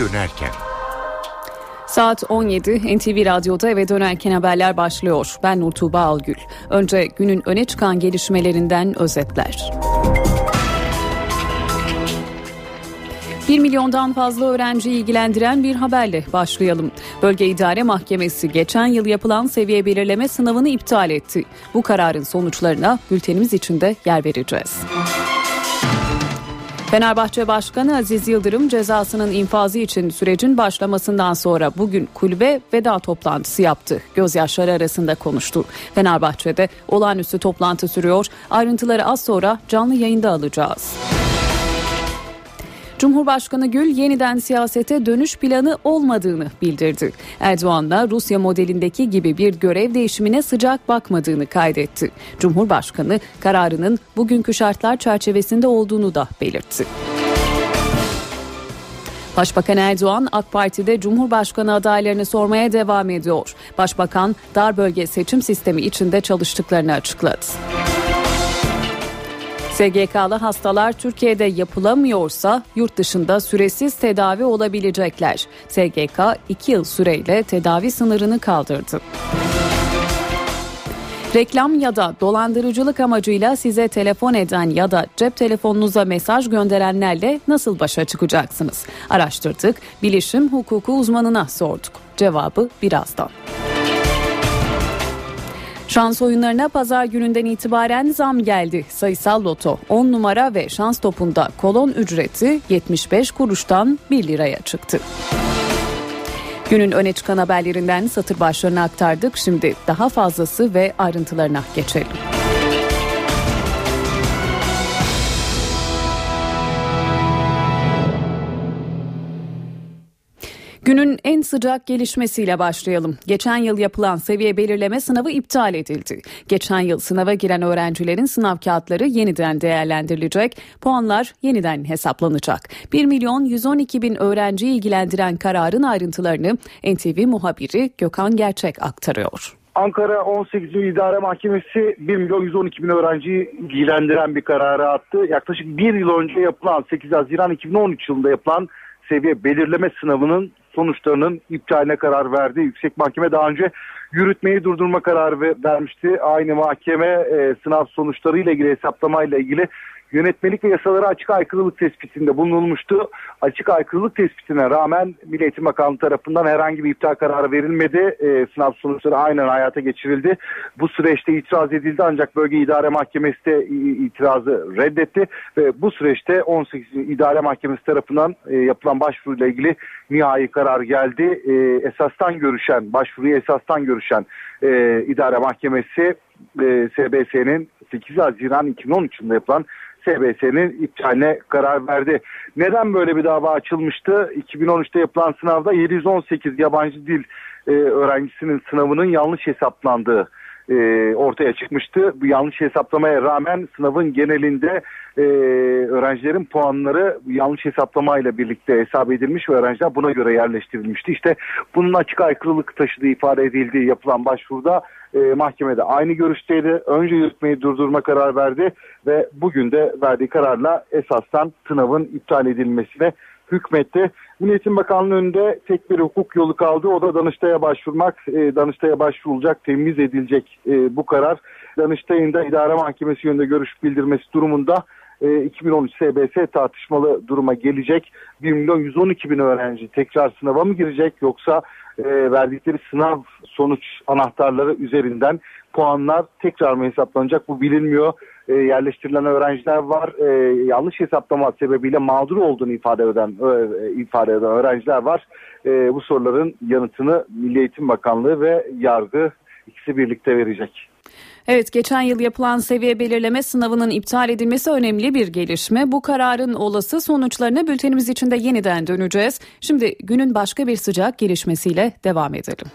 dönerken. Saat 17 NTV Radyo'da eve dönerken haberler başlıyor. Ben Nurtuğba Algül. Önce günün öne çıkan gelişmelerinden özetler. 1 milyondan fazla öğrenciyi ilgilendiren bir haberle başlayalım. Bölge İdare Mahkemesi geçen yıl yapılan seviye belirleme sınavını iptal etti. Bu kararın sonuçlarına bültenimiz içinde yer vereceğiz. Fenerbahçe Başkanı Aziz Yıldırım cezasının infazı için sürecin başlamasından sonra bugün kulübe veda toplantısı yaptı. Gözyaşları arasında konuştu. Fenerbahçe'de olağanüstü toplantı sürüyor. Ayrıntıları az sonra canlı yayında alacağız. Cumhurbaşkanı Gül yeniden siyasete dönüş planı olmadığını bildirdi. Erdoğan'la Rusya modelindeki gibi bir görev değişimine sıcak bakmadığını kaydetti. Cumhurbaşkanı kararının bugünkü şartlar çerçevesinde olduğunu da belirtti. Başbakan Erdoğan AK Parti'de Cumhurbaşkanı adaylarını sormaya devam ediyor. Başbakan dar bölge seçim sistemi içinde çalıştıklarını açıkladı. SGK'lı hastalar Türkiye'de yapılamıyorsa yurt dışında süresiz tedavi olabilecekler. SGK 2 yıl süreyle tedavi sınırını kaldırdı. Reklam ya da dolandırıcılık amacıyla size telefon eden ya da cep telefonunuza mesaj gönderenlerle nasıl başa çıkacaksınız? Araştırdık, bilişim hukuku uzmanına sorduk. Cevabı birazdan. Şans oyunlarına pazar gününden itibaren zam geldi. Sayısal loto 10 numara ve şans topunda kolon ücreti 75 kuruştan 1 liraya çıktı. Günün öne çıkan haberlerinden satır başlarını aktardık. Şimdi daha fazlası ve ayrıntılarına geçelim. Günün en sıcak gelişmesiyle başlayalım. Geçen yıl yapılan seviye belirleme sınavı iptal edildi. Geçen yıl sınava giren öğrencilerin sınav kağıtları yeniden değerlendirilecek, puanlar yeniden hesaplanacak. 1 milyon 112 bin öğrenciyi ilgilendiren kararın ayrıntılarını NTV muhabiri Gökhan Gerçek aktarıyor. Ankara 18. İdare Mahkemesi 1 milyon 112 bin öğrenciyi ilgilendiren bir kararı attı. Yaklaşık bir yıl önce yapılan 8 Haziran 2013 yılında yapılan seviye belirleme sınavının sonuçlarının iptaline karar verdi. Yüksek Mahkeme daha önce yürütmeyi durdurma kararı vermişti. Aynı mahkeme e, sınav sonuçlarıyla ilgili hesaplamayla ilgili yönetmelik ve yasalara açık aykırılık tespitinde bulunulmuştu. Açık aykırılık tespitine rağmen Milli Eğitim Bakanlığı tarafından herhangi bir iptal kararı verilmedi. E, sınav sonuçları aynen hayata geçirildi. Bu süreçte itiraz edildi ancak Bölge İdare Mahkemesi de itirazı reddetti ve bu süreçte 18 İdare Mahkemesi tarafından e, yapılan başvuruyla ilgili nihai karar geldi. E, esastan görüşen, başvuruyu esastan görüşen e, İdare Mahkemesi e, SBS'nin 8 Haziran 2013 yılında yapılan SBS'nin iptaline karar verdi. Neden böyle bir dava açılmıştı? 2013'te yapılan sınavda 718 yabancı dil e, öğrencisinin sınavının yanlış hesaplandığı e, ortaya çıkmıştı. Bu yanlış hesaplamaya rağmen sınavın genelinde e, öğrencilerin puanları yanlış hesaplamayla birlikte hesap edilmiş ve öğrenciler buna göre yerleştirilmişti. İşte bunun açık aykırılık taşıdığı ifade edildiği yapılan başvuruda e, mahkemede aynı görüşteydi. Önce yürütmeyi durdurma karar verdi ve bugün de verdiği kararla esastan sınavın iptal edilmesine hükmetti. Milliyetin Bakanlığı önünde tek bir hukuk yolu kaldı. O da Danıştay'a başvurmak. E, Danıştay'a başvurulacak, temiz edilecek e, bu karar. Danıştay'ın da idare mahkemesi yönünde görüş bildirmesi durumunda 2013 e, SBS tartışmalı duruma gelecek. 1 milyon 112 bin öğrenci tekrar sınava mı girecek yoksa e, verdikleri sınav sonuç anahtarları üzerinden puanlar tekrar mı hesaplanacak bu bilinmiyor. E, yerleştirilen öğrenciler var. E, yanlış hesaplama sebebiyle mağdur olduğunu ifade eden e, ifade eden öğrenciler var. E, bu soruların yanıtını Milli Eğitim Bakanlığı ve yargı ikisi birlikte verecek. Evet geçen yıl yapılan seviye belirleme sınavının iptal edilmesi önemli bir gelişme. Bu kararın olası sonuçlarına bültenimiz içinde yeniden döneceğiz. Şimdi günün başka bir sıcak gelişmesiyle devam edelim.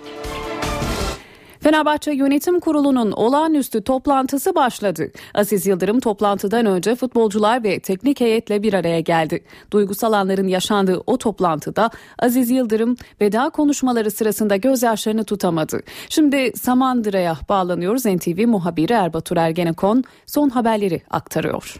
Fenerbahçe Yönetim Kurulu'nun olağanüstü toplantısı başladı. Aziz Yıldırım toplantıdan önce futbolcular ve teknik heyetle bir araya geldi. Duygusal anların yaşandığı o toplantıda Aziz Yıldırım veda konuşmaları sırasında gözyaşlarını tutamadı. Şimdi Samandıra'ya bağlanıyoruz. NTV muhabiri Erbatur Ergenekon son haberleri aktarıyor.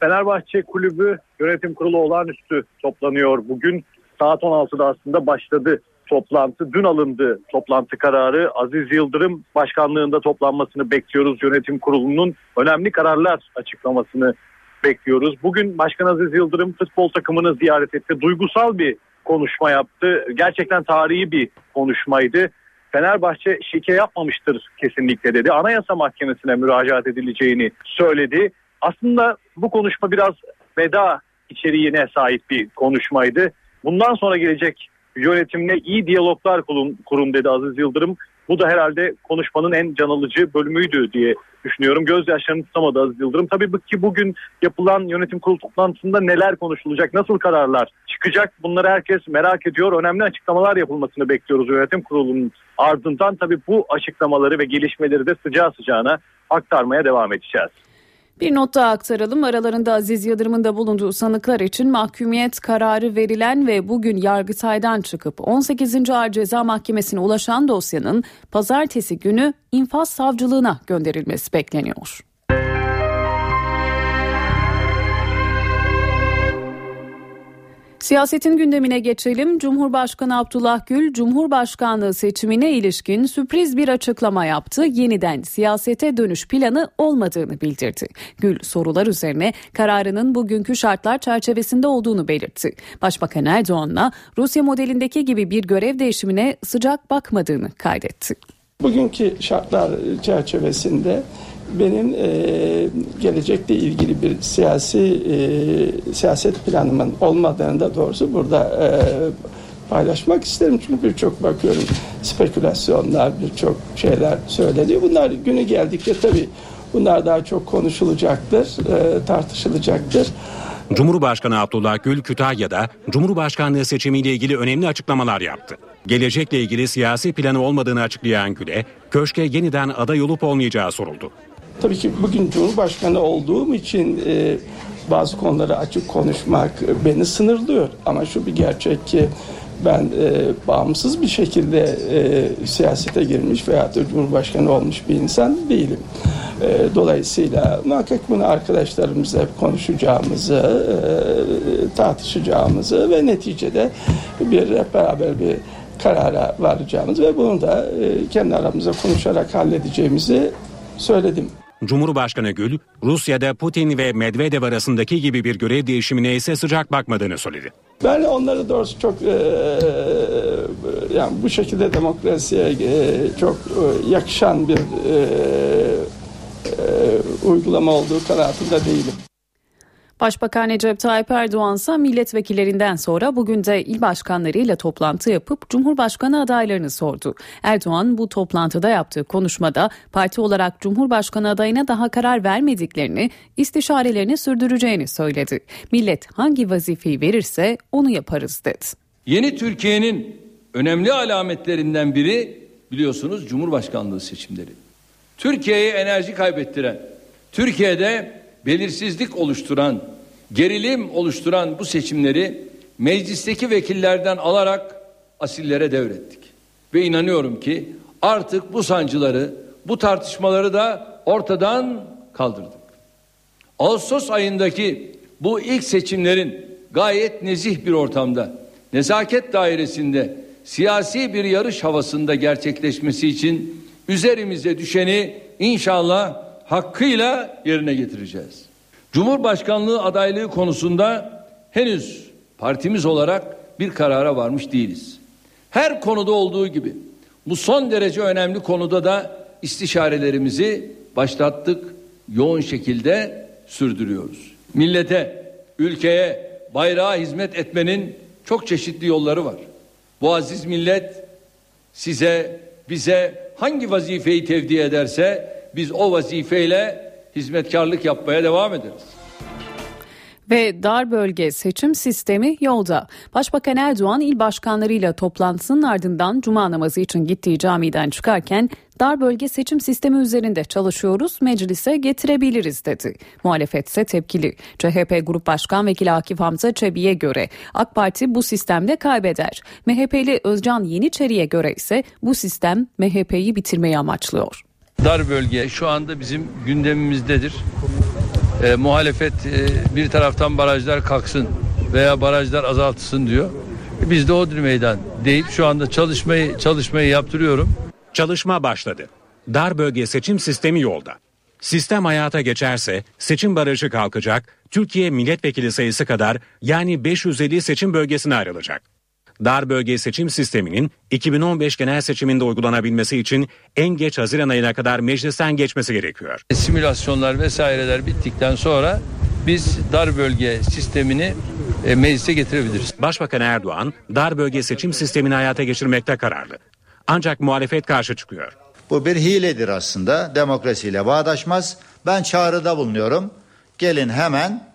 Fenerbahçe Kulübü Yönetim Kurulu olağanüstü toplanıyor bugün. saat 16'da aslında başladı toplantı. Dün alındı toplantı kararı. Aziz Yıldırım başkanlığında toplanmasını bekliyoruz. Yönetim kurulunun önemli kararlar açıklamasını bekliyoruz. Bugün Başkan Aziz Yıldırım futbol takımını ziyaret etti. Duygusal bir konuşma yaptı. Gerçekten tarihi bir konuşmaydı. Fenerbahçe şike yapmamıştır kesinlikle dedi. Anayasa Mahkemesi'ne müracaat edileceğini söyledi. Aslında bu konuşma biraz veda içeriğine sahip bir konuşmaydı. Bundan sonra gelecek yönetimle iyi diyaloglar kurun, kurun dedi Aziz Yıldırım. Bu da herhalde konuşmanın en can alıcı bölümüydü diye düşünüyorum. Gözyaşlarını tutamadı Aziz Yıldırım. Tabii ki bugün yapılan yönetim kurulu toplantısında neler konuşulacak, nasıl kararlar çıkacak bunları herkes merak ediyor. Önemli açıklamalar yapılmasını bekliyoruz yönetim kurulunun ardından. Tabii bu açıklamaları ve gelişmeleri de sıcağı sıcağına aktarmaya devam edeceğiz. Bir not daha aktaralım. Aralarında Aziz Yıldırım'ın da bulunduğu sanıklar için mahkumiyet kararı verilen ve bugün Yargıtay'dan çıkıp 18. Ağır Ceza Mahkemesi'ne ulaşan dosyanın pazartesi günü infaz savcılığına gönderilmesi bekleniyor. Siyasetin gündemine geçelim. Cumhurbaşkanı Abdullah Gül, Cumhurbaşkanlığı seçimine ilişkin sürpriz bir açıklama yaptı. Yeniden siyasete dönüş planı olmadığını bildirdi. Gül sorular üzerine kararının bugünkü şartlar çerçevesinde olduğunu belirtti. Başbakan Erdoğan'la Rusya modelindeki gibi bir görev değişimine sıcak bakmadığını kaydetti. Bugünkü şartlar çerçevesinde benim e, gelecekle ilgili bir siyasi e, siyaset planımın olmadığını da doğrusu burada e, paylaşmak isterim. Çünkü birçok bakıyorum spekülasyonlar, birçok şeyler söyleniyor. Bunlar günü geldikçe tabii bunlar daha çok konuşulacaktır, e, tartışılacaktır. Cumhurbaşkanı Abdullah Gül Kütahya'da Cumhurbaşkanlığı seçimiyle ilgili önemli açıklamalar yaptı. Gelecekle ilgili siyasi planı olmadığını açıklayan Gül'e köşke yeniden aday olup olmayacağı soruldu. Tabii ki bugün Cumhurbaşkanı olduğum için e, bazı konuları açık konuşmak beni sınırlıyor. Ama şu bir gerçek ki ben e, bağımsız bir şekilde e, siyasete girmiş veya da Cumhurbaşkanı olmuş bir insan değilim. E, dolayısıyla muhakkak bunu arkadaşlarımızla konuşacağımızı, e, tartışacağımızı ve neticede bir hep beraber bir karara varacağımız ve bunu da e, kendi aramızda konuşarak halledeceğimizi söyledim. Cumhurbaşkanı Gül, Rusya'da Putin ve Medvedev arasındaki gibi bir görev değişimine ise sıcak bakmadığını söyledi. Ben onları doğrusu çok e, yani bu şekilde demokrasiye e, çok e, yakışan bir e, e, uygulama olduğu kanaatinde değilim. Başbakan Recep Tayyip Erdoğan ise milletvekillerinden sonra bugün de il başkanlarıyla toplantı yapıp Cumhurbaşkanı adaylarını sordu. Erdoğan bu toplantıda yaptığı konuşmada parti olarak Cumhurbaşkanı adayına daha karar vermediklerini, istişarelerini sürdüreceğini söyledi. Millet hangi vazifeyi verirse onu yaparız dedi. Yeni Türkiye'nin önemli alametlerinden biri biliyorsunuz Cumhurbaşkanlığı seçimleri. Türkiye'ye enerji kaybettiren, Türkiye'de belirsizlik oluşturan, gerilim oluşturan bu seçimleri meclisteki vekillerden alarak asillere devrettik. Ve inanıyorum ki artık bu sancıları, bu tartışmaları da ortadan kaldırdık. Ağustos ayındaki bu ilk seçimlerin gayet nezih bir ortamda, nezaket dairesinde, siyasi bir yarış havasında gerçekleşmesi için üzerimize düşeni inşallah hakkıyla yerine getireceğiz. Cumhurbaşkanlığı adaylığı konusunda henüz partimiz olarak bir karara varmış değiliz. Her konuda olduğu gibi bu son derece önemli konuda da istişarelerimizi başlattık, yoğun şekilde sürdürüyoruz. Millete, ülkeye, bayrağa hizmet etmenin çok çeşitli yolları var. Bu aziz millet size, bize hangi vazifeyi tevdi ederse biz o vazifeyle hizmetkarlık yapmaya devam ederiz. Ve dar bölge seçim sistemi yolda. Başbakan Erdoğan il başkanlarıyla toplantısının ardından cuma namazı için gittiği camiden çıkarken dar bölge seçim sistemi üzerinde çalışıyoruz meclise getirebiliriz dedi. Muhalefet ise tepkili. CHP Grup Başkan Vekili Akif Hamza Çebi'ye göre AK Parti bu sistemde kaybeder. MHP'li Özcan Yeniçeri'ye göre ise bu sistem MHP'yi bitirmeyi amaçlıyor dar bölge şu anda bizim gündemimizdedir. E, muhalefet e, bir taraftan barajlar kalksın veya barajlar azaltılsın diyor. Biz de Odri Meydan deyip şu anda çalışmayı çalışmayı yaptırıyorum. Çalışma başladı. Dar bölge seçim sistemi yolda. Sistem hayata geçerse seçim barajı kalkacak, Türkiye milletvekili sayısı kadar yani 550 seçim bölgesine ayrılacak. Dar bölge seçim sisteminin 2015 genel seçiminde uygulanabilmesi için en geç Haziran ayına kadar meclisten geçmesi gerekiyor. Simülasyonlar vesaireler bittikten sonra biz dar bölge sistemini e, meclise getirebiliriz. Başbakan Erdoğan dar bölge seçim sistemini hayata geçirmekte kararlı. Ancak muhalefet karşı çıkıyor. Bu bir hiledir aslında. Demokrasiyle bağdaşmaz. Ben çağrıda bulunuyorum. Gelin hemen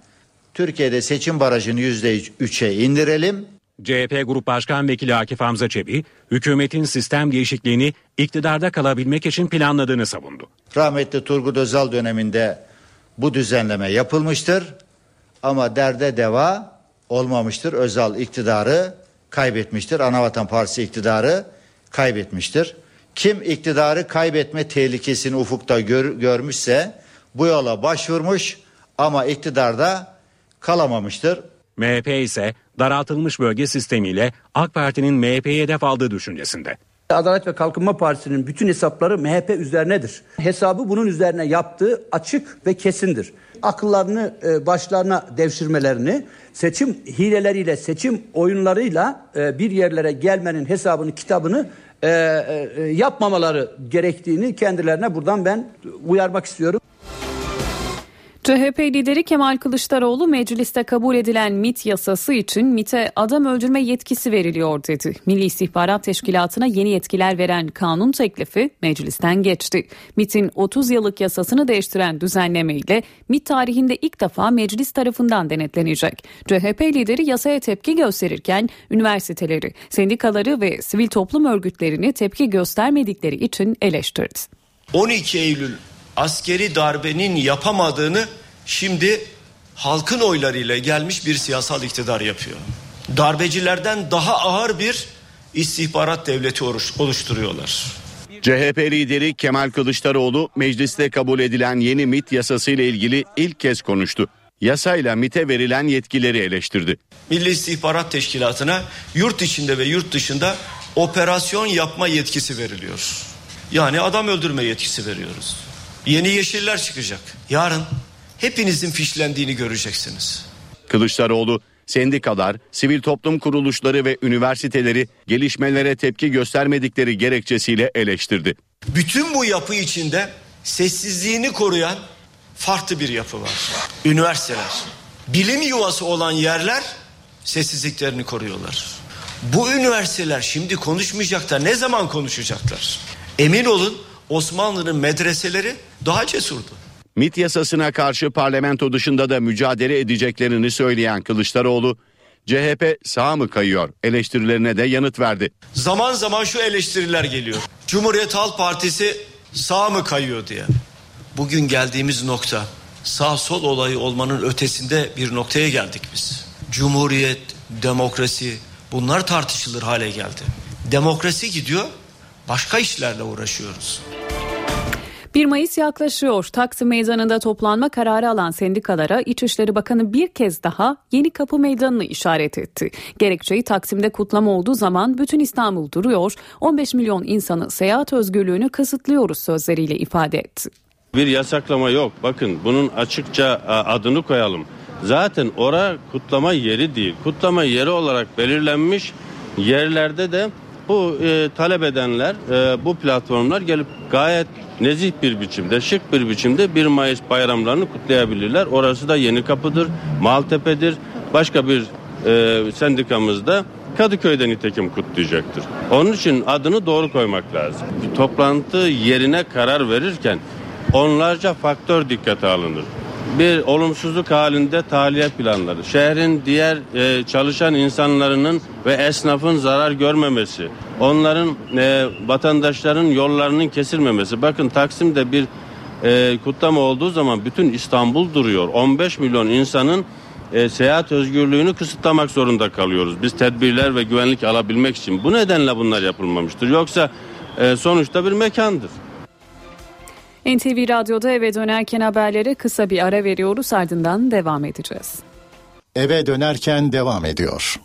Türkiye'de seçim barajını yüzde üçe indirelim. CHP Grup Başkan Vekili Akif Hamza Çebi, hükümetin sistem değişikliğini iktidarda kalabilmek için planladığını savundu. Rahmetli Turgut Özal döneminde bu düzenleme yapılmıştır. Ama derde deva olmamıştır. Özal iktidarı kaybetmiştir. Anavatan Partisi iktidarı kaybetmiştir. Kim iktidarı kaybetme tehlikesini ufukta gör, görmüşse bu yola başvurmuş ama iktidarda kalamamıştır. MHP ise daraltılmış bölge sistemiyle AK Parti'nin MHP'ye hedef aldığı düşüncesinde. Adalet ve Kalkınma Partisi'nin bütün hesapları MHP üzerinedir. Hesabı bunun üzerine yaptığı açık ve kesindir. Akıllarını e, başlarına devşirmelerini, seçim hileleriyle, seçim oyunlarıyla e, bir yerlere gelmenin hesabını, kitabını e, yapmamaları gerektiğini kendilerine buradan ben uyarmak istiyorum. CHP lideri Kemal Kılıçdaroğlu mecliste kabul edilen MIT yasası için MIT'e adam öldürme yetkisi veriliyor dedi. Milli İstihbarat Teşkilatı'na yeni yetkiler veren kanun teklifi meclisten geçti. MIT'in 30 yıllık yasasını değiştiren düzenleme ile MIT tarihinde ilk defa meclis tarafından denetlenecek. CHP lideri yasaya tepki gösterirken üniversiteleri, sendikaları ve sivil toplum örgütlerini tepki göstermedikleri için eleştirdi. 12 Eylül askeri darbenin yapamadığını şimdi halkın oylarıyla gelmiş bir siyasal iktidar yapıyor. Darbecilerden daha ağır bir istihbarat devleti oluşturuyorlar. CHP lideri Kemal Kılıçdaroğlu mecliste kabul edilen yeni MIT yasası ile ilgili ilk kez konuştu. Yasayla MIT'e verilen yetkileri eleştirdi. Milli İstihbarat Teşkilatı'na yurt içinde ve yurt dışında operasyon yapma yetkisi veriliyor. Yani adam öldürme yetkisi veriyoruz. Yeni yeşiller çıkacak. Yarın hepinizin fişlendiğini göreceksiniz. Kılıçdaroğlu sendikalar, sivil toplum kuruluşları ve üniversiteleri gelişmelere tepki göstermedikleri gerekçesiyle eleştirdi. Bütün bu yapı içinde sessizliğini koruyan farklı bir yapı var. Üniversiteler, bilim yuvası olan yerler sessizliklerini koruyorlar. Bu üniversiteler şimdi konuşmayacaklar. Ne zaman konuşacaklar? Emin olun Osmanlı'nın medreseleri daha cesurdu. MIT yasasına karşı parlamento dışında da mücadele edeceklerini söyleyen Kılıçdaroğlu, CHP sağ mı kayıyor eleştirilerine de yanıt verdi. Zaman zaman şu eleştiriler geliyor. Cumhuriyet Halk Partisi sağ mı kayıyor diye. Bugün geldiğimiz nokta sağ sol olayı olmanın ötesinde bir noktaya geldik biz. Cumhuriyet, demokrasi bunlar tartışılır hale geldi. Demokrasi gidiyor, başka işlerle uğraşıyoruz. 1 Mayıs yaklaşıyor. Taksim Meydanı'nda toplanma kararı alan sendikalara İçişleri Bakanı bir kez daha Yeni Kapı Meydanı'nı işaret etti. Gerekçeyi Taksim'de kutlama olduğu zaman bütün İstanbul duruyor, 15 milyon insanın seyahat özgürlüğünü kısıtlıyoruz sözleriyle ifade etti. Bir yasaklama yok. Bakın bunun açıkça adını koyalım. Zaten ora kutlama yeri değil. Kutlama yeri olarak belirlenmiş yerlerde de bu e, talep edenler, e, bu platformlar gelip gayet nezih bir biçimde, şık bir biçimde 1 Mayıs bayramlarını kutlayabilirler. Orası da Yeni Kapı'dır, Maltepe'dir. Başka bir e, sendikamız da Kadıköy'de nitekim kutlayacaktır. Onun için adını doğru koymak lazım. Bir toplantı yerine karar verirken onlarca faktör dikkate alınır bir olumsuzluk halinde tahliye planları, şehrin diğer e, çalışan insanların ve esnafın zarar görmemesi, onların e, vatandaşların yollarının kesilmemesi. Bakın Taksim'de bir e, kutlama olduğu zaman bütün İstanbul duruyor. 15 milyon insanın e, seyahat özgürlüğünü kısıtlamak zorunda kalıyoruz. Biz tedbirler ve güvenlik alabilmek için. Bu nedenle bunlar yapılmamıştır. Yoksa e, sonuçta bir mekandır. NTV Radyo'da eve dönerken haberlere kısa bir ara veriyoruz ardından devam edeceğiz. Eve dönerken devam ediyor.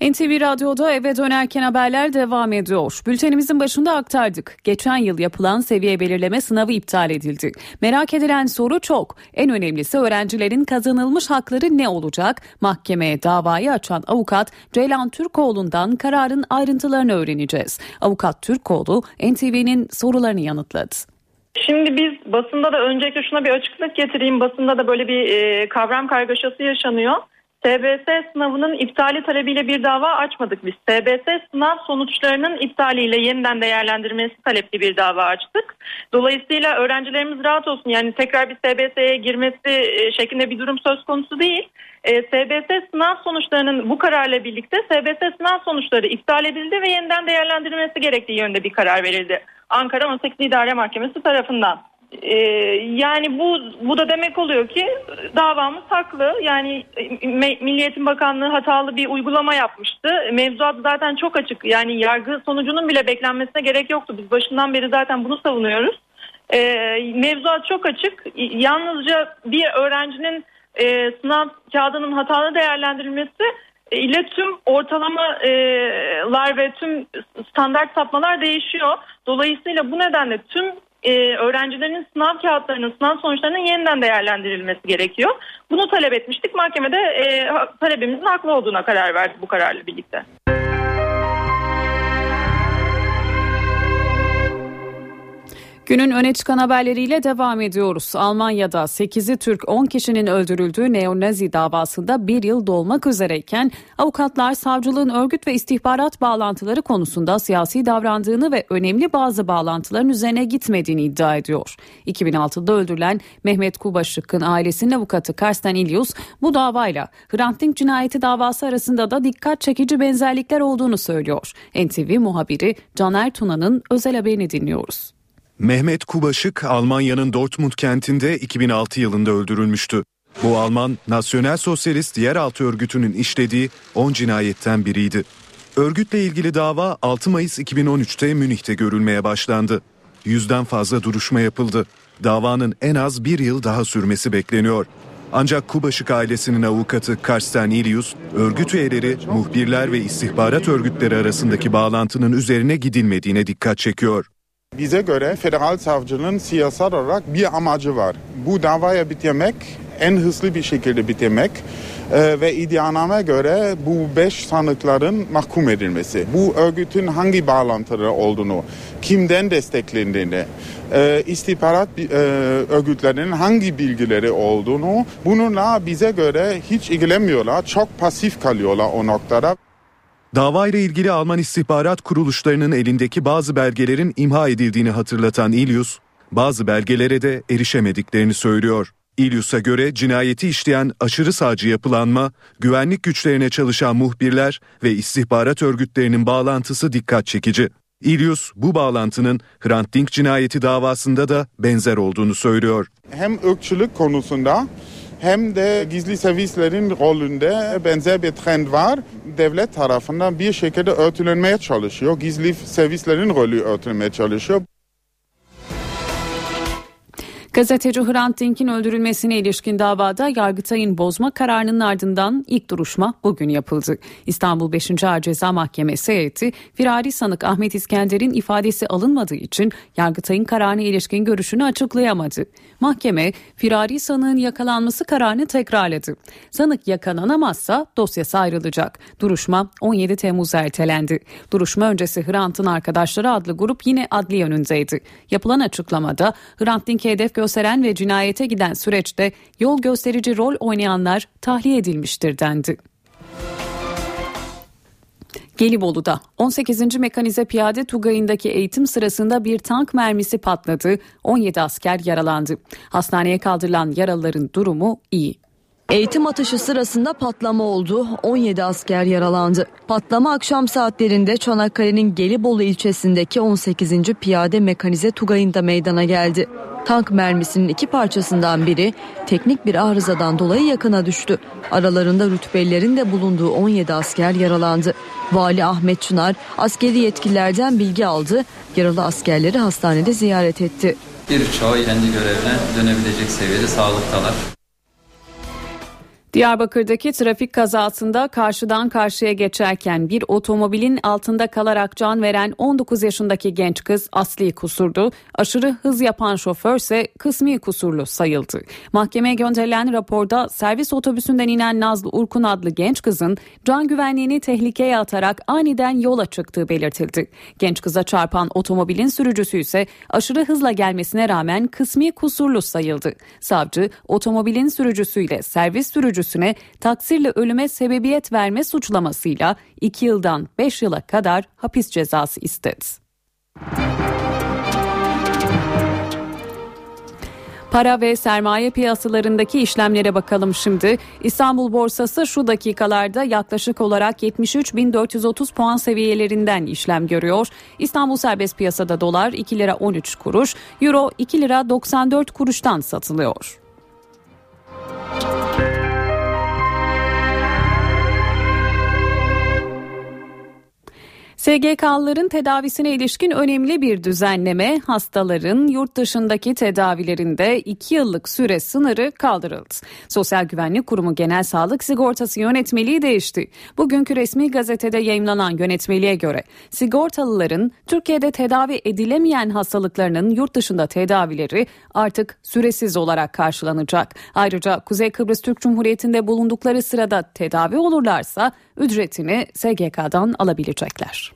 NTV Radyo'da eve dönerken haberler devam ediyor. Bültenimizin başında aktardık. Geçen yıl yapılan seviye belirleme sınavı iptal edildi. Merak edilen soru çok. En önemlisi öğrencilerin kazanılmış hakları ne olacak? Mahkemeye davayı açan avukat Ceylan Türkoğlu'ndan kararın ayrıntılarını öğreneceğiz. Avukat Türkoğlu NTV'nin sorularını yanıtladı. Şimdi biz basında da öncelikle şuna bir açıklık getireyim. Basında da böyle bir e, kavram kargaşası yaşanıyor. TBS sınavının iptali talebiyle bir dava açmadık biz. TBS sınav sonuçlarının iptaliyle yeniden değerlendirmesi talepli bir dava açtık. Dolayısıyla öğrencilerimiz rahat olsun. Yani tekrar bir TBS'ye girmesi e, şeklinde bir durum söz konusu değil. E, TBS sınav sonuçlarının bu kararla birlikte TBS sınav sonuçları iptal edildi ve yeniden değerlendirilmesi gerektiği yönde bir karar verildi. Ankara 18 İdare Mahkemesi tarafından. Ee, yani bu bu da demek oluyor ki davamız haklı. Yani e, Milliyetin Bakanlığı hatalı bir uygulama yapmıştı. Mevzuat zaten çok açık. Yani yargı sonucunun bile beklenmesine gerek yoktu. Biz başından beri zaten bunu savunuyoruz. Ee, mevzuat çok açık. Yalnızca bir öğrencinin e, sınav kağıdının hatalı değerlendirilmesi ile tüm ortalamalar ve tüm standart sapmalar değişiyor. Dolayısıyla bu nedenle tüm e, öğrencilerin sınav kağıtlarının, sınav sonuçlarının yeniden değerlendirilmesi gerekiyor. Bunu talep etmiştik. Mahkemede e, talebimizin haklı olduğuna karar verdi bu kararla birlikte. Günün öne çıkan haberleriyle devam ediyoruz. Almanya'da 8'i Türk 10 kişinin öldürüldüğü neonazi davasında bir yıl dolmak üzereyken avukatlar savcılığın örgüt ve istihbarat bağlantıları konusunda siyasi davrandığını ve önemli bazı bağlantıların üzerine gitmediğini iddia ediyor. 2006'da öldürülen Mehmet Kubaşık'ın ailesinin avukatı Karsten İlyus bu davayla Hrant Dink cinayeti davası arasında da dikkat çekici benzerlikler olduğunu söylüyor. NTV muhabiri Caner Tuna'nın özel haberini dinliyoruz. Mehmet Kubaşık Almanya'nın Dortmund kentinde 2006 yılında öldürülmüştü. Bu Alman Nasyonel Sosyalist Yeraltı Örgütü'nün işlediği 10 cinayetten biriydi. Örgütle ilgili dava 6 Mayıs 2013'te Münih'te görülmeye başlandı. Yüzden fazla duruşma yapıldı. Davanın en az bir yıl daha sürmesi bekleniyor. Ancak Kubaşık ailesinin avukatı Karsten İlius, örgüt üyeleri, muhbirler ve istihbarat örgütleri arasındaki bağlantının üzerine gidilmediğine dikkat çekiyor. Bize göre federal savcının siyasal olarak bir amacı var. Bu davaya bitirmek, en hızlı bir şekilde bitirmek e, ve iddianame göre bu beş sanıkların mahkum edilmesi. Bu örgütün hangi bağlantıları olduğunu, kimden desteklendiğini, e, istihbarat e, örgütlerinin hangi bilgileri olduğunu bununla bize göre hiç ilgilenmiyorlar. Çok pasif kalıyorlar o noktada. Dava ile ilgili Alman istihbarat kuruluşlarının elindeki bazı belgelerin imha edildiğini hatırlatan İlyus, bazı belgelere de erişemediklerini söylüyor. İlyus'a göre cinayeti işleyen aşırı sağcı yapılanma, güvenlik güçlerine çalışan muhbirler ve istihbarat örgütlerinin bağlantısı dikkat çekici. İlyus bu bağlantının Hrant Dink cinayeti davasında da benzer olduğunu söylüyor. Hem ırkçılık konusunda hem de gizli servislerin rolünde benzer bir trend var. Devlet tarafından bir şekilde örtülenmeye çalışıyor. Gizli servislerin rolü örtülmeye çalışıyor. Gazeteci Hrant Dink'in öldürülmesine ilişkin davada Yargıtay'ın bozma kararının ardından ilk duruşma bugün yapıldı. İstanbul 5. Ağır Ceza Mahkemesi heyeti firari sanık Ahmet İskender'in ifadesi alınmadığı için Yargıtay'ın kararına ilişkin görüşünü açıklayamadı. Mahkeme firari sanığın yakalanması kararını tekrarladı. Sanık yakalanamazsa dosyası ayrılacak. Duruşma 17 Temmuz ertelendi. Duruşma öncesi Hrant'ın arkadaşları adlı grup yine adli önündeydi. Yapılan açıklamada Hrant Dink'e hedef gösteren ve cinayete giden süreçte yol gösterici rol oynayanlar tahliye edilmiştir dendi. Gelibolu'da 18. Mekanize Piyade Tugayı'ndaki eğitim sırasında bir tank mermisi patladı. 17 asker yaralandı. Hastaneye kaldırılan yaralıların durumu iyi. Eğitim atışı sırasında patlama oldu. 17 asker yaralandı. Patlama akşam saatlerinde Çanakkale'nin Gelibolu ilçesindeki 18. Piyade Mekanize Tugayı'nda meydana geldi. Tank mermisinin iki parçasından biri teknik bir arızadan dolayı yakına düştü. Aralarında rütbelilerin de bulunduğu 17 asker yaralandı. Vali Ahmet Çınar askeri yetkililerden bilgi aldı. Yaralı askerleri hastanede ziyaret etti. Birçoğu kendi görevine dönebilecek seviyede sağlıktalar. Diyarbakır'daki trafik kazasında karşıdan karşıya geçerken bir otomobilin altında kalarak can veren 19 yaşındaki genç kız asli kusurdu. Aşırı hız yapan şoför ise kısmi kusurlu sayıldı. Mahkemeye gönderilen raporda servis otobüsünden inen Nazlı Urkun adlı genç kızın can güvenliğini tehlikeye atarak aniden yola çıktığı belirtildi. Genç kıza çarpan otomobilin sürücüsü ise aşırı hızla gelmesine rağmen kısmi kusurlu sayıldı. Savcı otomobilin sürücüsüyle servis sürücüsü sürücüsüne taksirle ölüme sebebiyet verme suçlamasıyla 2 yıldan 5 yıla kadar hapis cezası istedi. Para ve sermaye piyasalarındaki işlemlere bakalım şimdi. İstanbul borsası şu dakikalarda yaklaşık olarak 73.430 puan seviyelerinden işlem görüyor. İstanbul serbest piyasada dolar 2 lira 13 kuruş, euro 2 lira 94 kuruştan satılıyor. SGK'lıların tedavisine ilişkin önemli bir düzenleme hastaların yurt dışındaki tedavilerinde 2 yıllık süre sınırı kaldırıldı. Sosyal Güvenlik Kurumu Genel Sağlık Sigortası yönetmeliği değişti. Bugünkü resmi gazetede yayımlanan yönetmeliğe göre sigortalıların Türkiye'de tedavi edilemeyen hastalıklarının yurt dışında tedavileri artık süresiz olarak karşılanacak. Ayrıca Kuzey Kıbrıs Türk Cumhuriyeti'nde bulundukları sırada tedavi olurlarsa ücretini SGK'dan alabilecekler.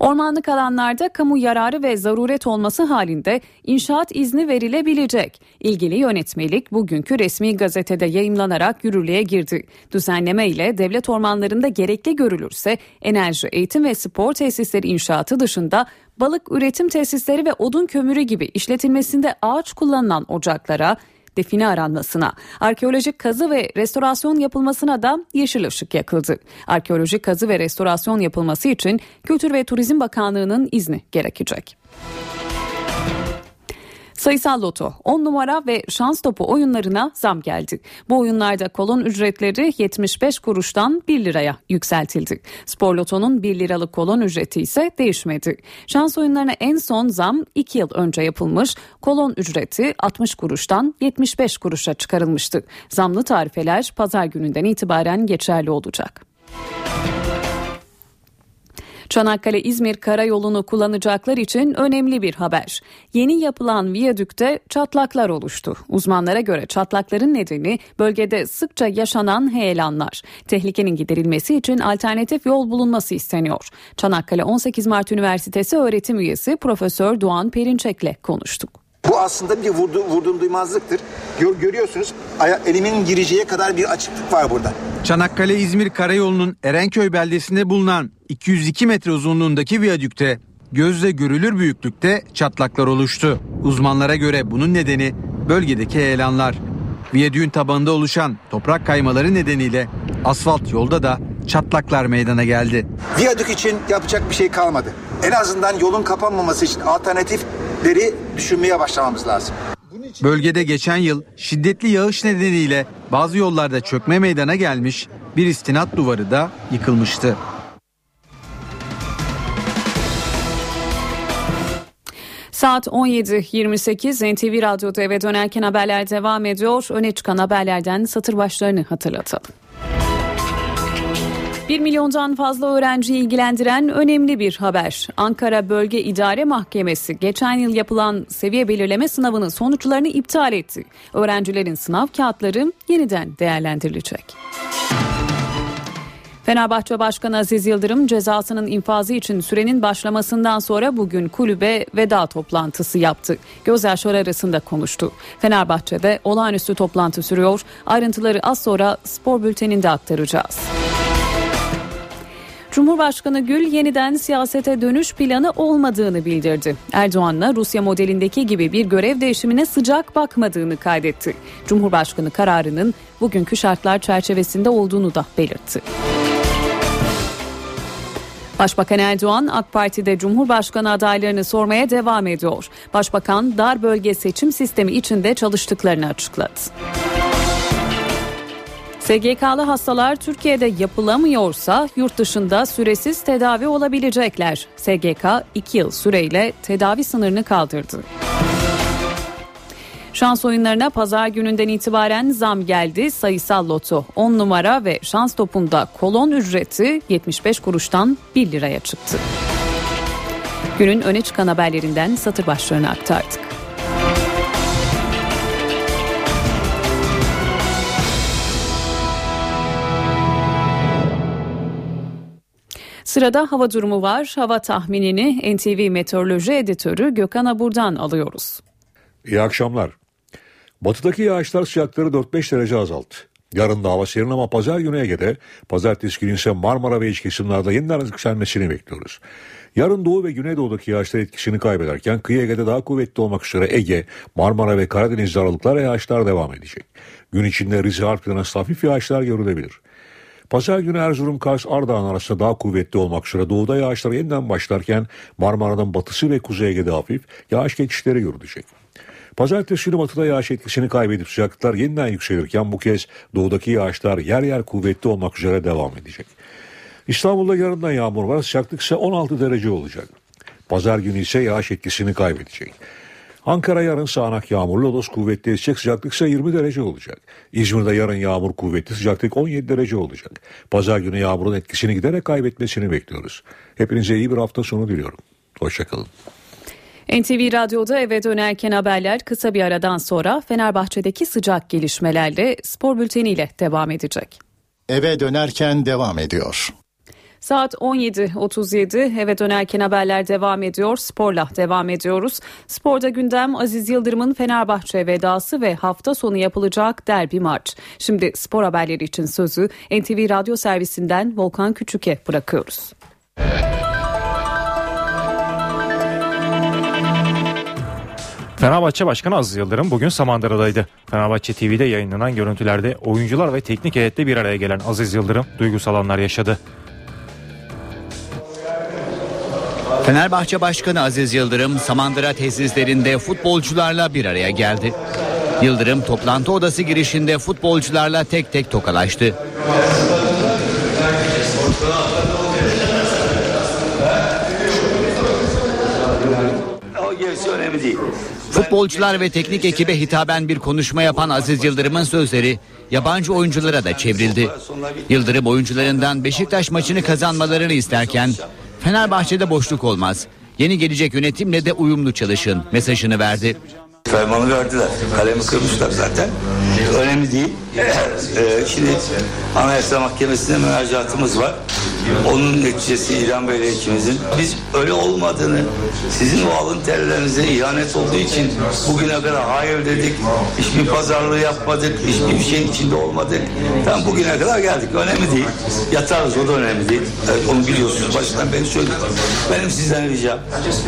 Ormanlık alanlarda kamu yararı ve zaruret olması halinde inşaat izni verilebilecek. İlgili yönetmelik bugünkü resmi gazetede yayımlanarak yürürlüğe girdi. Düzenleme ile devlet ormanlarında gerekli görülürse enerji, eğitim ve spor tesisleri inşaatı dışında balık üretim tesisleri ve odun kömürü gibi işletilmesinde ağaç kullanılan ocaklara, define aranmasına, arkeolojik kazı ve restorasyon yapılmasına da yeşil ışık yakıldı. Arkeolojik kazı ve restorasyon yapılması için Kültür ve Turizm Bakanlığı'nın izni gerekecek. Sayısal loto 10 numara ve şans topu oyunlarına zam geldi. Bu oyunlarda kolon ücretleri 75 kuruştan 1 liraya yükseltildi. Spor lotonun 1 liralık kolon ücreti ise değişmedi. Şans oyunlarına en son zam 2 yıl önce yapılmış. Kolon ücreti 60 kuruştan 75 kuruşa çıkarılmıştı. Zamlı tarifeler pazar gününden itibaren geçerli olacak. Çanakkale-İzmir karayolunu kullanacaklar için önemli bir haber. Yeni yapılan viyadükte çatlaklar oluştu. Uzmanlara göre çatlakların nedeni bölgede sıkça yaşanan heyelanlar. Tehlikenin giderilmesi için alternatif yol bulunması isteniyor. Çanakkale 18 Mart Üniversitesi öğretim üyesi Profesör Doğan Perinçek'le konuştuk. Bu aslında bir vurdu, vurduğum duymazlıktır. Gör, görüyorsunuz elimin gireceği kadar bir açıklık var burada. Çanakkale-İzmir Karayolu'nun Erenköy beldesinde bulunan 202 metre uzunluğundaki viyadükte gözle görülür büyüklükte çatlaklar oluştu. Uzmanlara göre bunun nedeni bölgedeki heyelanlar. Viyadüğün tabanında oluşan toprak kaymaları nedeniyle asfalt yolda da çatlaklar meydana geldi. Viyadük için yapacak bir şey kalmadı. En azından yolun kapanmaması için alternatifleri düşünmeye başlamamız lazım. Bölgede geçen yıl şiddetli yağış nedeniyle bazı yollarda çökme meydana gelmiş, bir istinat duvarı da yıkılmıştı. Saat 17.28 NTV Radyo'da eve dönerken haberler devam ediyor. Öne çıkan haberlerden satır başlarını hatırlatalım. 1 milyondan fazla öğrenciyi ilgilendiren önemli bir haber. Ankara Bölge İdare Mahkemesi geçen yıl yapılan seviye belirleme sınavının sonuçlarını iptal etti. Öğrencilerin sınav kağıtları yeniden değerlendirilecek. Fenerbahçe Başkanı Aziz Yıldırım cezasının infazı için sürenin başlamasından sonra bugün kulübe veda toplantısı yaptı. Gözyaşları arasında konuştu. Fenerbahçe'de olağanüstü toplantı sürüyor. Ayrıntıları az sonra spor bülteninde aktaracağız. Cumhurbaşkanı Gül yeniden siyasete dönüş planı olmadığını bildirdi. Erdoğan'la Rusya modelindeki gibi bir görev değişimine sıcak bakmadığını kaydetti. Cumhurbaşkanı kararının bugünkü şartlar çerçevesinde olduğunu da belirtti. Başbakan Erdoğan AK Parti'de Cumhurbaşkanı adaylarını sormaya devam ediyor. Başbakan dar bölge seçim sistemi içinde çalıştıklarını açıkladı. SGK'lı hastalar Türkiye'de yapılamıyorsa yurt dışında süresiz tedavi olabilecekler. SGK 2 yıl süreyle tedavi sınırını kaldırdı. Şans oyunlarına pazar gününden itibaren zam geldi. Sayısal loto 10 numara ve şans topunda kolon ücreti 75 kuruştan 1 liraya çıktı. Günün öne çıkan haberlerinden satır başlarını aktardık. Sırada hava durumu var. Hava tahminini NTV Meteoroloji Editörü Gökhan Abur'dan alıyoruz. İyi akşamlar. Batıdaki yağışlar sıcakları 4-5 derece azalttı. Yarın da hava serin ama pazar günü Ege'de, pazartesi günü ise Marmara ve iç kesimlerde yeniden yükselmesini bekliyoruz. Yarın Doğu ve Güneydoğu'daki yağışlar etkisini kaybederken kıyı Ege'de daha kuvvetli olmak üzere Ege, Marmara ve Karadeniz'de aralıklarla yağışlar devam edecek. Gün içinde Rize Harp'ten hafif yağışlar görülebilir. Pazar günü Erzurum, Kars, Ardahan arasında daha kuvvetli olmak üzere doğuda yağışlar yeniden başlarken Marmara'nın batısı ve Kuzey Ege'de hafif yağış geçişleri görülecek. Pazartesi günü batıda yağış etkisini kaybedip sıcaklıklar yeniden yükselirken bu kez doğudaki yağışlar yer yer kuvvetli olmak üzere devam edecek. İstanbul'da yarından yağmur var sıcaklık ise 16 derece olacak. Pazar günü ise yağış etkisini kaybedecek. Ankara yarın sağanak yağmurlu, Lodos kuvvetli esecek, sıcaklık ise 20 derece olacak. İzmir'de yarın yağmur kuvvetli, sıcaklık 17 derece olacak. Pazar günü yağmurun etkisini giderek kaybetmesini bekliyoruz. Hepinize iyi bir hafta sonu diliyorum. Hoşçakalın. NTV Radyo'da eve dönerken haberler kısa bir aradan sonra Fenerbahçe'deki sıcak gelişmelerle spor bülteniyle devam edecek. Eve dönerken devam ediyor. Saat 17.37 eve dönerken haberler devam ediyor. Sporla devam ediyoruz. Sporda gündem Aziz Yıldırım'ın Fenerbahçe vedası ve hafta sonu yapılacak derbi maç. Şimdi spor haberleri için sözü NTV Radyo Servisinden Volkan Küçük'e bırakıyoruz. Fenerbahçe Başkanı Aziz Yıldırım bugün Samandıra'daydı. Fenerbahçe TV'de yayınlanan görüntülerde oyuncular ve teknik heyette bir araya gelen Aziz Yıldırım duygusal anlar yaşadı. Fenerbahçe Başkanı Aziz Yıldırım Samandıra tesislerinde futbolcularla bir araya geldi. Yıldırım toplantı odası girişinde futbolcularla tek tek tokalaştı. Futbolcular ve teknik ekibe hitaben bir konuşma yapan Aziz Yıldırım'ın sözleri yabancı oyunculara da çevrildi. Yıldırım oyuncularından Beşiktaş maçını kazanmalarını isterken Fenerbahçe'de boşluk olmaz. Yeni gelecek yönetimle de uyumlu çalışın mesajını verdi. Fermanı verdiler. Kalemi kırmışlar zaten. Önemli değil. Ee, şimdi Anayasa Mahkemesi'ne müracaatımız var. Onun neticesi İlhan Bey'le ikimizin. Biz öyle olmadığını, sizin o alın terlerinize ihanet olduğu için bugüne kadar hayır dedik. Hiçbir pazarlığı yapmadık. Hiçbir şeyin içinde olmadık. Tam bugüne kadar geldik. Önemli değil. Yatarız o da önemli değil. Evet, onu biliyorsunuz. Baştan beri söyledim. Benim sizden ricam.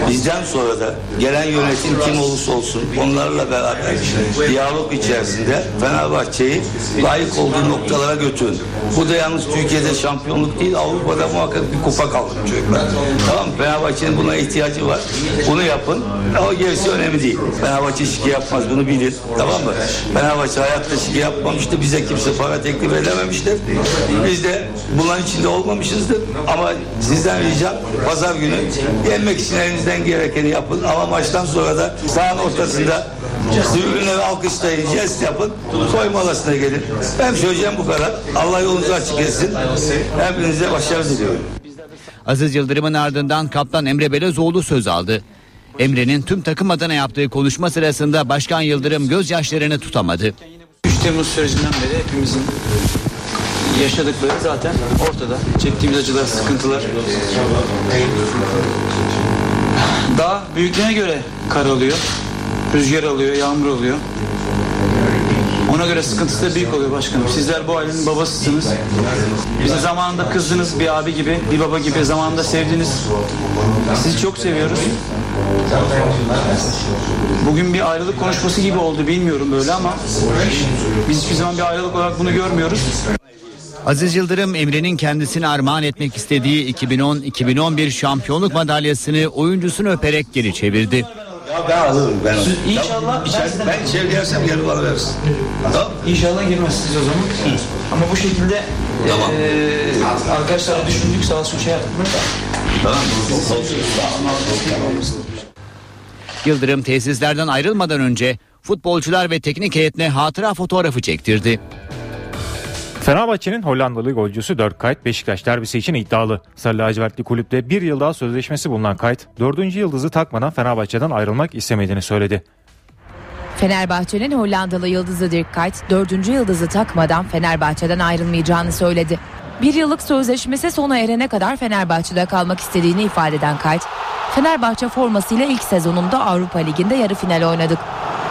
Bizden sonra da gelen yönetim kim olursa olsun onlarla beraber diyalog içerisinde Fenerbahçe'yi layık olduğu noktalara götürün. Bu da yalnız Türkiye'de şampiyonluk değil Avrupa'da muhakkak bir kupa kaldırın çocuklar. Tamam? Fenerbahçe'nin buna ihtiyacı var. Bunu yapın. Ama gerisi önemli değil. Fenerbahçe şike yapmaz bunu bilir. Tamam mı? Fenerbahçe hayatta şike yapmamıştı. Bize kimse para teklif edememiştir. Biz de bunların içinde olmamışızdır. Ama sizden ricam pazar günü yenmek için elinizden gerekeni yapın. Ama maçtan sonra da sahanın ortasında tribünleri alkışlayın, jest yapın. Soyma odasına gelin. Ben söyleyeceğim bu kadar. Allah yolunuzu açık etsin. Hepinize başarı diliyorum. Aziz Yıldırım'ın ardından kaptan Emre Belezoğlu söz aldı. Emre'nin tüm takım adına yaptığı konuşma sırasında Başkan Yıldırım gözyaşlarını tutamadı. 3 Temmuz sürecinden beri hepimizin yaşadıkları zaten ortada. Çektiğimiz acılar, sıkıntılar. Daha büyüklerine göre kar alıyor, rüzgar alıyor, yağmur oluyor. Ona göre sıkıntısı da büyük oluyor başkanım. Sizler bu ailenin babasısınız. Bize zamanında kızdınız bir abi gibi, bir baba gibi zamanında sevdiniz. Sizi çok seviyoruz. Bugün bir ayrılık konuşması gibi oldu bilmiyorum böyle ama biz hiçbir zaman bir ayrılık olarak bunu görmüyoruz. Aziz Yıldırım Emre'nin kendisine armağan etmek istediği 2010-2011 şampiyonluk madalyasını oyuncusunu öperek geri çevirdi. Ya ben alırım ben alırım. İnşallah ben, içeri, ben içeri girersem geri bana verirsin. Tamam. İnşallah girmezsiniz o zaman. Ama bu şekilde Tamam. eee arkadaşlar düşündük sağ olsun şey yaptık. Tamam. Yıldırım tesislerden ayrılmadan önce futbolcular ve teknik heyetle hatıra fotoğrafı çektirdi. Fenerbahçe'nin Hollandalı golcüsü Dirk Kuyt Beşiktaş derbisi için iddialı. Sarı lacivertli kulüpte bir yıl daha sözleşmesi bulunan Kuyt, dördüncü yıldızı takmadan Fenerbahçe'den ayrılmak istemediğini söyledi. Fenerbahçe'nin Hollandalı yıldızı Dirk Kuyt, dördüncü yıldızı takmadan Fenerbahçe'den ayrılmayacağını söyledi. Bir yıllık sözleşmesi sona erene kadar Fenerbahçe'de kalmak istediğini ifade eden Kuyt, Fenerbahçe formasıyla ilk sezonunda Avrupa Ligi'nde yarı final oynadık.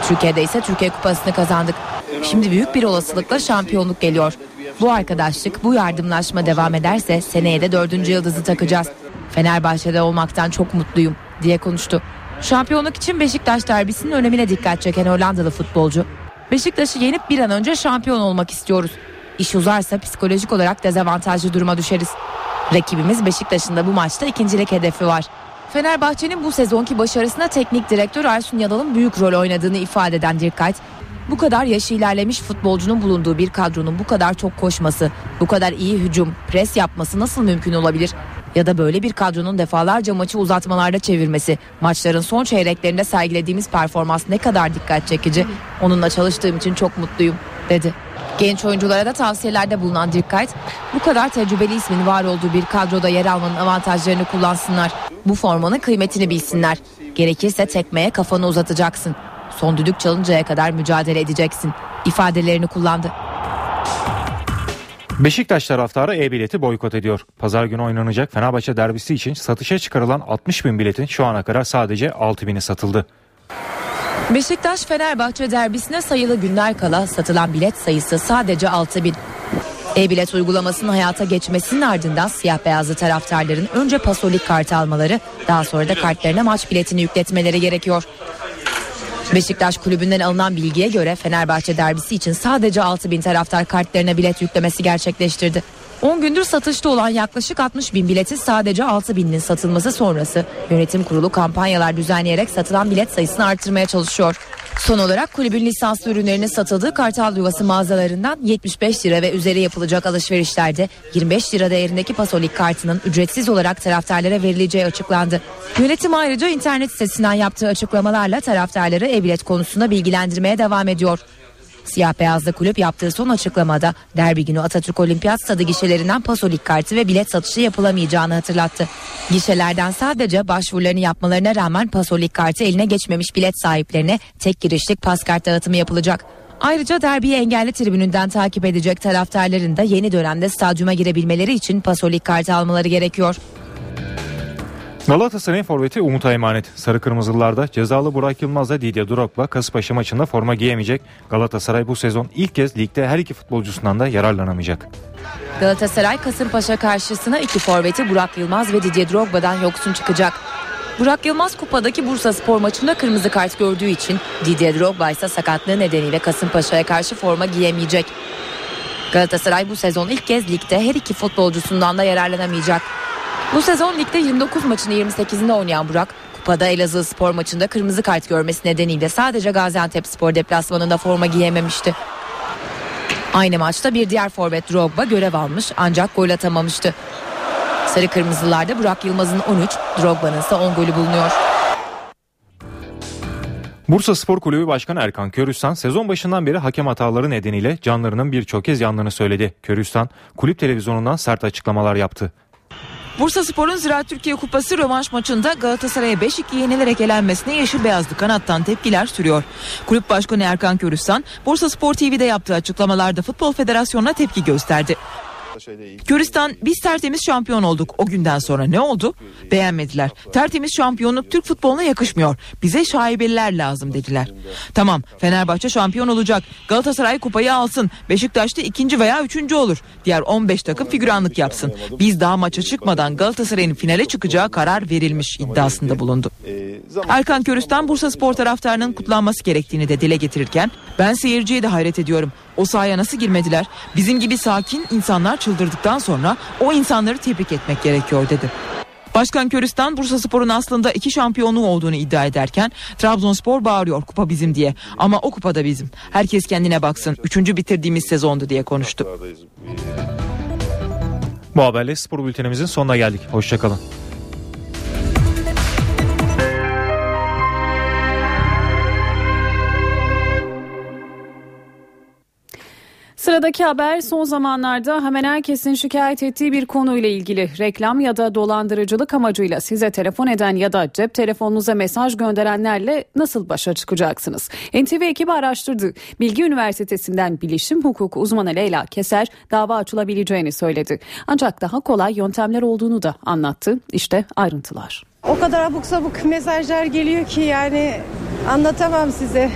Türkiye'de ise Türkiye Kupası'nı kazandık. Şimdi büyük bir olasılıkla şampiyonluk geliyor. Bu arkadaşlık, bu yardımlaşma devam ederse seneye de dördüncü yıldızı takacağız. Fenerbahçe'de olmaktan çok mutluyum diye konuştu. Şampiyonluk için Beşiktaş derbisinin önemine dikkat çeken Hollandalı futbolcu. Beşiktaş'ı yenip bir an önce şampiyon olmak istiyoruz. İş uzarsa psikolojik olarak dezavantajlı duruma düşeriz. Rakibimiz Beşiktaş'ın da bu maçta ikincilik hedefi var. Fenerbahçe'nin bu sezonki başarısına teknik direktör Aysun Yanal'ın büyük rol oynadığını ifade eden Dirkayt, bu kadar yaşı ilerlemiş futbolcunun bulunduğu bir kadronun bu kadar çok koşması, bu kadar iyi hücum, pres yapması nasıl mümkün olabilir? Ya da böyle bir kadronun defalarca maçı uzatmalarda çevirmesi, maçların son çeyreklerinde sergilediğimiz performans ne kadar dikkat çekici. Onunla çalıştığım için çok mutluyum, dedi. Genç oyunculara da tavsiyelerde bulunan Dirk bu kadar tecrübeli ismin var olduğu bir kadroda yer almanın avantajlarını kullansınlar. Bu formanın kıymetini bilsinler. Gerekirse tekmeye kafanı uzatacaksın. Son düdük çalıncaya kadar mücadele edeceksin. ifadelerini kullandı. Beşiktaş taraftarı e-bileti boykot ediyor. Pazar günü oynanacak Fenerbahçe derbisi için satışa çıkarılan 60 bin biletin şu ana kadar sadece 6 bini satıldı. Beşiktaş Fenerbahçe derbisine sayılı günler kala satılan bilet sayısı sadece 6 bin. E-bilet uygulamasının hayata geçmesinin ardından siyah beyazlı taraftarların önce pasolik kartı almaları daha sonra da kartlarına maç biletini yükletmeleri gerekiyor. Beşiktaş kulübünden alınan bilgiye göre Fenerbahçe derbisi için sadece 6 bin taraftar kartlarına bilet yüklemesi gerçekleştirdi. 10 gündür satışta olan yaklaşık 60 bin biletin sadece 6 binin satılması sonrası yönetim kurulu kampanyalar düzenleyerek satılan bilet sayısını artırmaya çalışıyor. Son olarak kulübün lisanslı ürünlerinin satıldığı Kartal Yuvası mağazalarından 75 lira ve üzeri yapılacak alışverişlerde 25 lira değerindeki Pasolik kartının ücretsiz olarak taraftarlara verileceği açıklandı. Yönetim ayrıca internet sitesinden yaptığı açıklamalarla taraftarları e-bilet konusunda bilgilendirmeye devam ediyor. Siyah beyazlı kulüp yaptığı son açıklamada derbi günü Atatürk Olimpiyat Stadı gişelerinden pasolik kartı ve bilet satışı yapılamayacağını hatırlattı. Gişelerden sadece başvurularını yapmalarına rağmen pasolik kartı eline geçmemiş bilet sahiplerine tek girişlik paskart dağıtımı yapılacak. Ayrıca derbiyi engelli tribününden takip edecek taraftarların da yeni dönemde stadyuma girebilmeleri için pasolik kartı almaları gerekiyor. Galatasaray'ın forveti Umut'a emanet. Sarı Kırmızılılarda cezalı Burak Yılmaz'la Didier Drogba Kasımpaşa maçında forma giyemeyecek. Galatasaray bu sezon ilk kez ligde her iki futbolcusundan da yararlanamayacak. Galatasaray Kasımpaşa karşısına iki forveti Burak Yılmaz ve Didier Drogba'dan yoksun çıkacak. Burak Yılmaz kupadaki Bursa Spor maçında kırmızı kart gördüğü için Didier Drogba ise sakatlığı nedeniyle Kasımpaşa'ya karşı forma giyemeyecek. Galatasaray bu sezon ilk kez ligde her iki futbolcusundan da yararlanamayacak. Bu sezon ligde 29 maçın 28'inde oynayan Burak, kupada Elazığ spor maçında kırmızı kart görmesi nedeniyle sadece Gaziantep spor deplasmanında forma giyememişti. Aynı maçta bir diğer forvet Drogba görev almış ancak gol atamamıştı. Sarı Kırmızılarda Burak Yılmaz'ın 13, Drogba'nın ise 10 golü bulunuyor. Bursa Spor Kulübü Başkanı Erkan Körüstan sezon başından beri hakem hataları nedeniyle canlarının birçok kez yandığını söyledi. Körüstan kulüp televizyonundan sert açıklamalar yaptı. Bursa Spor'un Ziraat Türkiye Kupası rövanş maçında Galatasaray'a 5-2 yenilerek elenmesine yeşil beyazlı kanattan tepkiler sürüyor. Kulüp Başkanı Erkan Körüstan, Bursa Spor TV'de yaptığı açıklamalarda Futbol Federasyonu'na tepki gösterdi. Küristan biz tertemiz şampiyon olduk. O günden sonra ne oldu? Beğenmediler. Tertemiz şampiyonluk Türk futboluna yakışmıyor. Bize şaibeliler lazım dediler. Tamam Fenerbahçe şampiyon olacak. Galatasaray kupayı alsın. Beşiktaş'ta ikinci veya üçüncü olur. Diğer 15 takım figüranlık yapsın. Biz daha maça çıkmadan Galatasaray'ın finale çıkacağı karar verilmiş iddiasında bulundu. Erkan Körüstan Bursa Spor taraftarının kutlanması gerektiğini de dile getirirken ben seyirciye de hayret ediyorum. O sahaya nasıl girmediler? Bizim gibi sakin insanlar çıldırdıktan sonra o insanları tebrik etmek gerekiyor dedi. Başkan Köristan Bursa Spor'un aslında iki şampiyonluğu olduğunu iddia ederken Trabzonspor bağırıyor kupa bizim diye. Ama o kupa da bizim. Herkes kendine baksın. Üçüncü bitirdiğimiz sezondu diye konuştu. Bu haberle spor bültenimizin sonuna geldik. Hoşçakalın. Sıradaki haber son zamanlarda hemen herkesin şikayet ettiği bir konuyla ilgili. Reklam ya da dolandırıcılık amacıyla size telefon eden ya da cep telefonunuza mesaj gönderenlerle nasıl başa çıkacaksınız? NTV ekibi araştırdı. Bilgi Üniversitesi'nden bilişim hukuku uzmanı Leyla Keser dava açılabileceğini söyledi. Ancak daha kolay yöntemler olduğunu da anlattı. İşte ayrıntılar. O kadar abuk sabuk mesajlar geliyor ki yani anlatamam size.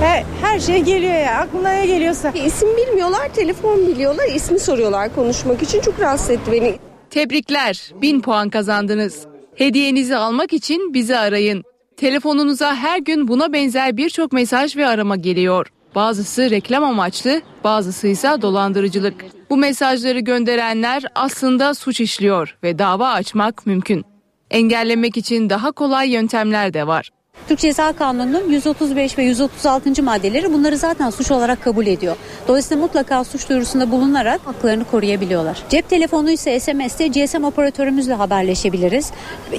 Her, her şey geliyor ya aklına ne geliyorsa. İsim bilmiyorlar, telefon biliyorlar, ismi soruyorlar konuşmak için. Çok rahatsız etti beni. Tebrikler, 1000 puan kazandınız. Hediyenizi almak için bizi arayın. Telefonunuza her gün buna benzer birçok mesaj ve arama geliyor. Bazısı reklam amaçlı, bazısı ise dolandırıcılık. Bu mesajları gönderenler aslında suç işliyor ve dava açmak mümkün. Engellemek için daha kolay yöntemler de var. Türk Ceza Kanunu'nun 135 ve 136. maddeleri bunları zaten suç olarak kabul ediyor. Dolayısıyla mutlaka suç duyurusunda bulunarak haklarını koruyabiliyorlar. Cep telefonu ise SMS'te GSM operatörümüzle haberleşebiliriz.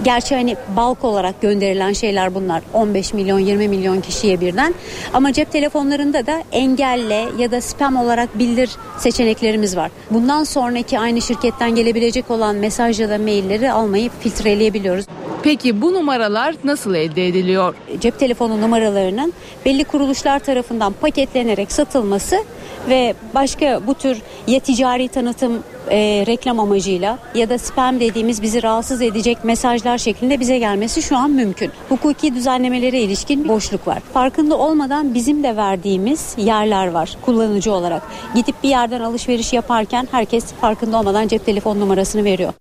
Gerçi hani balk olarak gönderilen şeyler bunlar. 15 milyon 20 milyon kişiye birden. Ama cep telefonlarında da engelle ya da spam olarak bildir seçeneklerimiz var. Bundan sonraki aynı şirketten gelebilecek olan mesaj ya da mailleri almayı filtreleyebiliyoruz. Peki bu numaralar nasıl elde ediliyor? Cep telefonu numaralarının belli kuruluşlar tarafından paketlenerek satılması ve başka bu tür ya ticari tanıtım e, reklam amacıyla ya da spam dediğimiz bizi rahatsız edecek mesajlar şeklinde bize gelmesi şu an mümkün. Hukuki düzenlemelere ilişkin boşluk var. Farkında olmadan bizim de verdiğimiz yerler var kullanıcı olarak. Gidip bir yerden alışveriş yaparken herkes farkında olmadan cep telefon numarasını veriyor.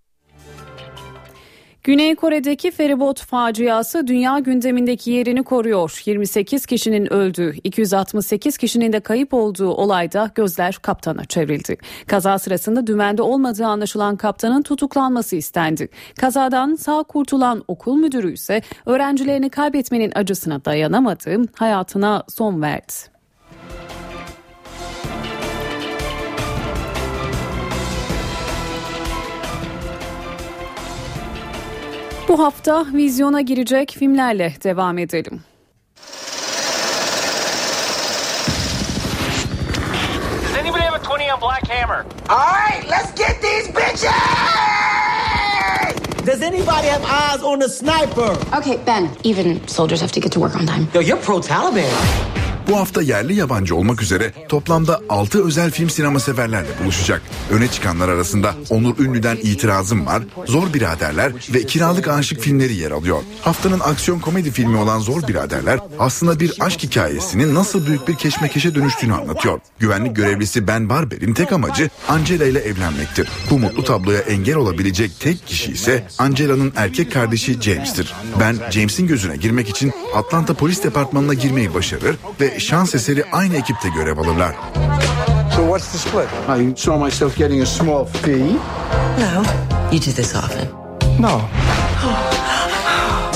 Güney Kore'deki feribot faciası dünya gündemindeki yerini koruyor. 28 kişinin öldüğü, 268 kişinin de kayıp olduğu olayda gözler kaptana çevrildi. Kaza sırasında dümende olmadığı anlaşılan kaptanın tutuklanması istendi. Kazadan sağ kurtulan okul müdürü ise öğrencilerini kaybetmenin acısına dayanamadı, hayatına son verdi. Bu hafta vizyona girecek filmlerle devam edelim. Does anybody have a 20 on Black Hammer? All right, let's get these bitches! Does anybody have eyes on the sniper? Okay, Ben, even soldiers have to get to work on time. Yo, you're pro Taliban. Bu hafta yerli yabancı olmak üzere toplamda 6 özel film sinema severlerle buluşacak. Öne çıkanlar arasında Onur Ünlü'den itirazım var, Zor Biraderler ve Kiralık Aşık filmleri yer alıyor. Haftanın aksiyon komedi filmi olan Zor Biraderler aslında bir aşk hikayesinin nasıl büyük bir keşmekeşe dönüştüğünü anlatıyor. Güvenlik görevlisi Ben Barber'in tek amacı Angela ile evlenmektir. Bu mutlu tabloya engel olabilecek tek kişi ise Angela'nın erkek kardeşi James'tir. Ben James'in gözüne girmek için Atlanta Polis Departmanı'na girmeyi başarır ve şans eseri aynı ekipte görev alırlar. So what's the split? I saw myself getting a small fee. No, you do this often. No.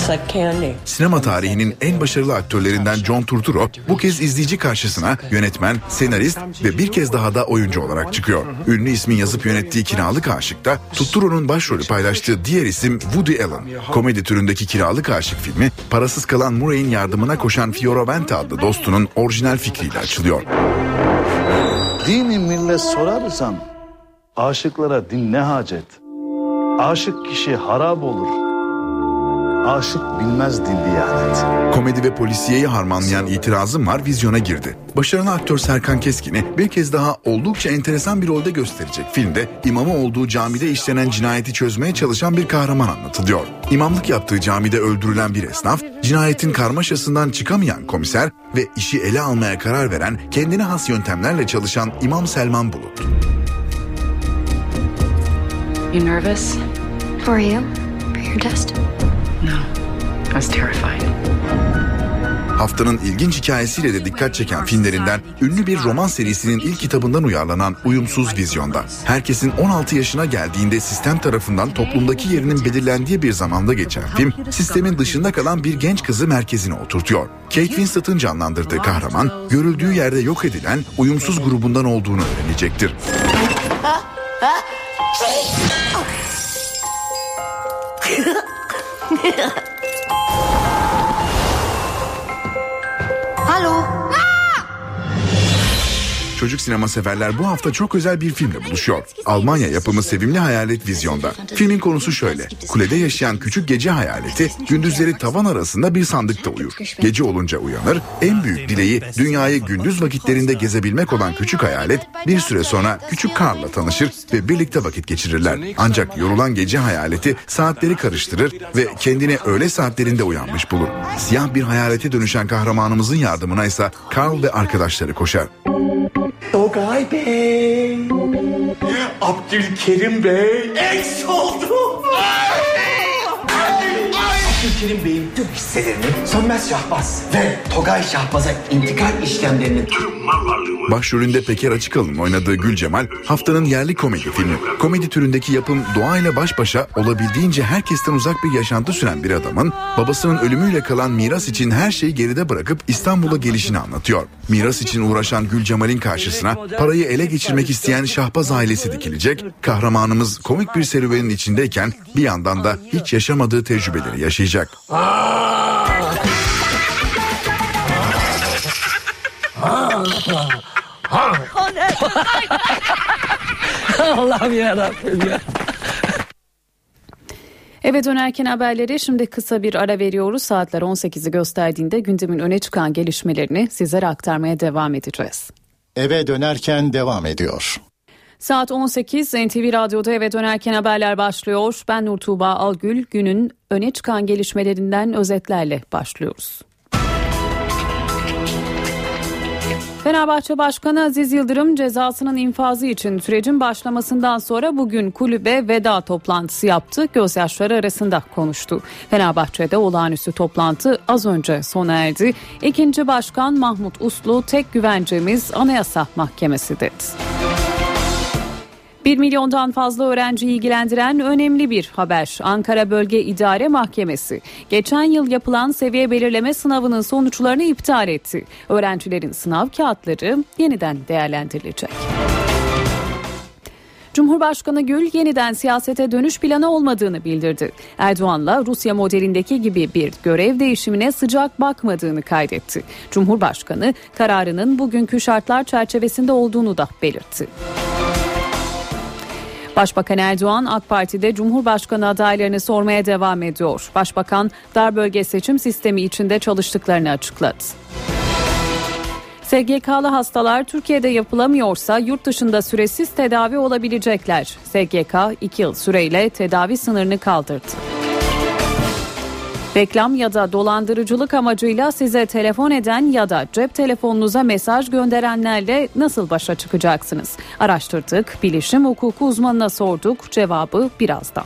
It's like candy. Sinema tarihinin en başarılı aktörlerinden John Turturro bu kez izleyici karşısına yönetmen, senarist ve bir kez daha da oyuncu olarak çıkıyor. Ünlü ismin yazıp yönettiği Kiralık Aşık'ta Turturro'nun başrolü paylaştığı diğer isim Woody Allen. Komedi türündeki Kiralık Aşık filmi parasız kalan Murray'in yardımına koşan Fioravante adlı dostunun orijinal fikriyle açılıyor. Değil mi millet sorarsan aşıklara din ne hacet? Aşık kişi harap olur. Aşık bilmez din diyanet. Komedi ve polisiyeyi harmanlayan itirazım var vizyona girdi. Başarılı aktör Serkan Keskin'i bir kez daha oldukça enteresan bir rolde gösterecek filmde imamı olduğu camide işlenen cinayeti çözmeye çalışan bir kahraman anlatılıyor. İmamlık yaptığı camide öldürülen bir esnaf, cinayetin karmaşasından çıkamayan komiser ve işi ele almaya karar veren kendine has yöntemlerle çalışan İmam Selman Bulut. You nervous? For you? For your test? No. I was terrified. Haftanın ilginç hikayesiyle de dikkat çeken filmlerinden ünlü bir roman serisinin ilk kitabından uyarlanan Uyumsuz Vizyonda. Herkesin 16 yaşına geldiğinde sistem tarafından toplumdaki yerinin belirlendiği bir zamanda geçen film, sistemin dışında kalan bir genç kızı merkezine oturtuyor. Kate Winslet'ın canlandırdığı kahraman, görüldüğü yerde yok edilen uyumsuz grubundan olduğunu öğrenecektir. Hallo? Çocuk sinema severler bu hafta çok özel bir filmle buluşuyor. Almanya yapımı Sevimli Hayalet vizyonda. Filmin konusu şöyle. Kulede yaşayan küçük gece hayaleti gündüzleri tavan arasında bir sandıkta uyur. Gece olunca uyanır. En büyük dileği dünyayı gündüz vakitlerinde gezebilmek olan küçük hayalet bir süre sonra küçük Karl'la tanışır ve birlikte vakit geçirirler. Ancak yorulan gece hayaleti saatleri karıştırır ve kendini öğle saatlerinde uyanmış bulur. Siyah bir hayalete dönüşen kahramanımızın yardımına ise Karl ve arkadaşları koşar. Togay Bey. Abdülkerim Bey. Eks oldu. Abdülkerim Bey'in tüm hisselerini Sönmez Şahbaz ve Togay Şahbaz'a intikal işlemlerinin tüm mal varlığımı Başrolünde Peker Açıkalın oynadığı Gül Cemal haftanın yerli komedi filmi. Komedi türündeki yapım doğayla baş başa olabildiğince herkesten uzak bir yaşantı süren bir adamın babasının ölümüyle kalan miras için her şeyi geride bırakıp İstanbul'a gelişini anlatıyor. Miras için uğraşan Gül Cemal'in karşısına parayı ele geçirmek isteyen Şahbaz ailesi dikilecek. Kahramanımız komik bir serüvenin içindeyken bir yandan da hiç yaşamadığı tecrübeleri yaşayacak. Allah'ım yarabbim ya. Eve dönerken haberleri şimdi kısa bir ara veriyoruz. Saatler 18'i gösterdiğinde gündemin öne çıkan gelişmelerini sizlere aktarmaya devam edeceğiz. Eve dönerken devam ediyor. Saat 18 NTV Radyo'da eve dönerken haberler başlıyor. Ben Nur Tuğba Algül günün öne çıkan gelişmelerinden özetlerle başlıyoruz. Fenerbahçe Başkanı Aziz Yıldırım cezasının infazı için sürecin başlamasından sonra bugün kulübe veda toplantısı yaptı. Gözyaşları arasında konuştu. Fenerbahçe'de olağanüstü toplantı az önce sona erdi. İkinci Başkan Mahmut Uslu tek güvencemiz Anayasa Mahkemesi dedi. 1 milyondan fazla öğrenci ilgilendiren önemli bir haber. Ankara Bölge İdare Mahkemesi geçen yıl yapılan seviye belirleme sınavının sonuçlarını iptal etti. Öğrencilerin sınav kağıtları yeniden değerlendirilecek. Cumhurbaşkanı Gül yeniden siyasete dönüş planı olmadığını bildirdi. Erdoğan'la Rusya modelindeki gibi bir görev değişimine sıcak bakmadığını kaydetti. Cumhurbaşkanı kararının bugünkü şartlar çerçevesinde olduğunu da belirtti. Başbakan Erdoğan AK Parti'de Cumhurbaşkanı adaylarını sormaya devam ediyor. Başbakan dar bölge seçim sistemi içinde çalıştıklarını açıkladı. SGK'lı hastalar Türkiye'de yapılamıyorsa yurt dışında süresiz tedavi olabilecekler. SGK 2 yıl süreyle tedavi sınırını kaldırdı. Reklam ya da dolandırıcılık amacıyla size telefon eden ya da cep telefonunuza mesaj gönderenlerle nasıl başa çıkacaksınız? Araştırdık, bilişim hukuku uzmanına sorduk, cevabı birazdan.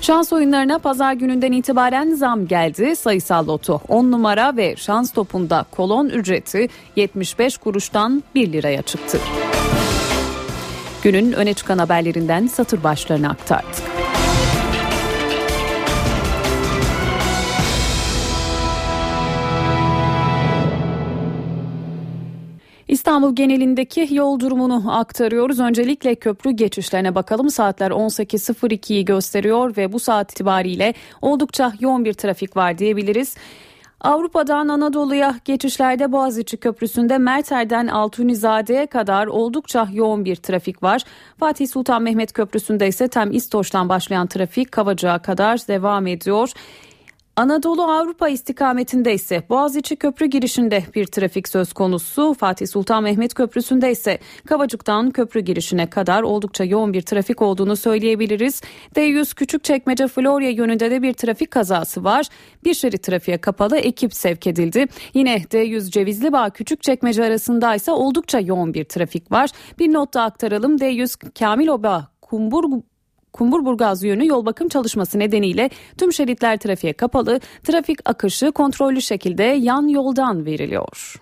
Şans oyunlarına pazar gününden itibaren zam geldi. Sayısal loto 10 numara ve şans topunda kolon ücreti 75 kuruştan 1 liraya çıktı. Günün öne çıkan haberlerinden satır başlarını aktardık. İstanbul genelindeki yol durumunu aktarıyoruz. Öncelikle köprü geçişlerine bakalım. Saatler 18.02'yi gösteriyor ve bu saat itibariyle oldukça yoğun bir trafik var diyebiliriz. Avrupa'dan Anadolu'ya geçişlerde Boğaziçi Köprüsü'nde Merter'den Altunizade'ye kadar oldukça yoğun bir trafik var. Fatih Sultan Mehmet Köprüsü'nde ise Tem İstoç'tan başlayan trafik Kavacık'a kadar devam ediyor. Anadolu Avrupa istikametinde ise Boğaziçi Köprü girişinde bir trafik söz konusu. Fatih Sultan Mehmet Köprüsü'nde ise Kavacık'tan köprü girişine kadar oldukça yoğun bir trafik olduğunu söyleyebiliriz. D100 Küçükçekmece Florya yönünde de bir trafik kazası var. Bir şerit trafiğe kapalı ekip sevk edildi. Yine D100 Cevizlibağ Küçükçekmece arasında ise oldukça yoğun bir trafik var. Bir not da aktaralım. D100 Kamiloba Kumbur Kumburburgaz yönü yol bakım çalışması nedeniyle tüm şeritler trafiğe kapalı. Trafik akışı kontrollü şekilde yan yoldan veriliyor.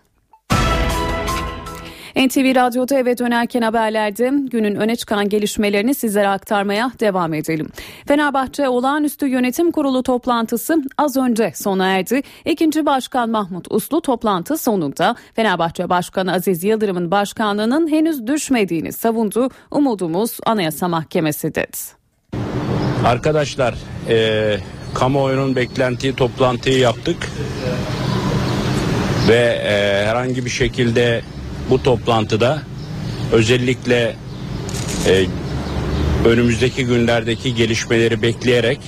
NTV Radyo'da eve dönerken haberlerde günün öne çıkan gelişmelerini sizlere aktarmaya devam edelim. Fenerbahçe Olağanüstü Yönetim Kurulu toplantısı az önce sona erdi. İkinci Başkan Mahmut Uslu toplantı sonunda Fenerbahçe Başkanı Aziz Yıldırım'ın başkanlığının henüz düşmediğini savundu. Umudumuz Anayasa Mahkemesi dedi. Arkadaşlar e, kamuoyunun beklentiyi toplantıyı yaptık ve e, herhangi bir şekilde bu toplantıda özellikle e, önümüzdeki günlerdeki gelişmeleri bekleyerek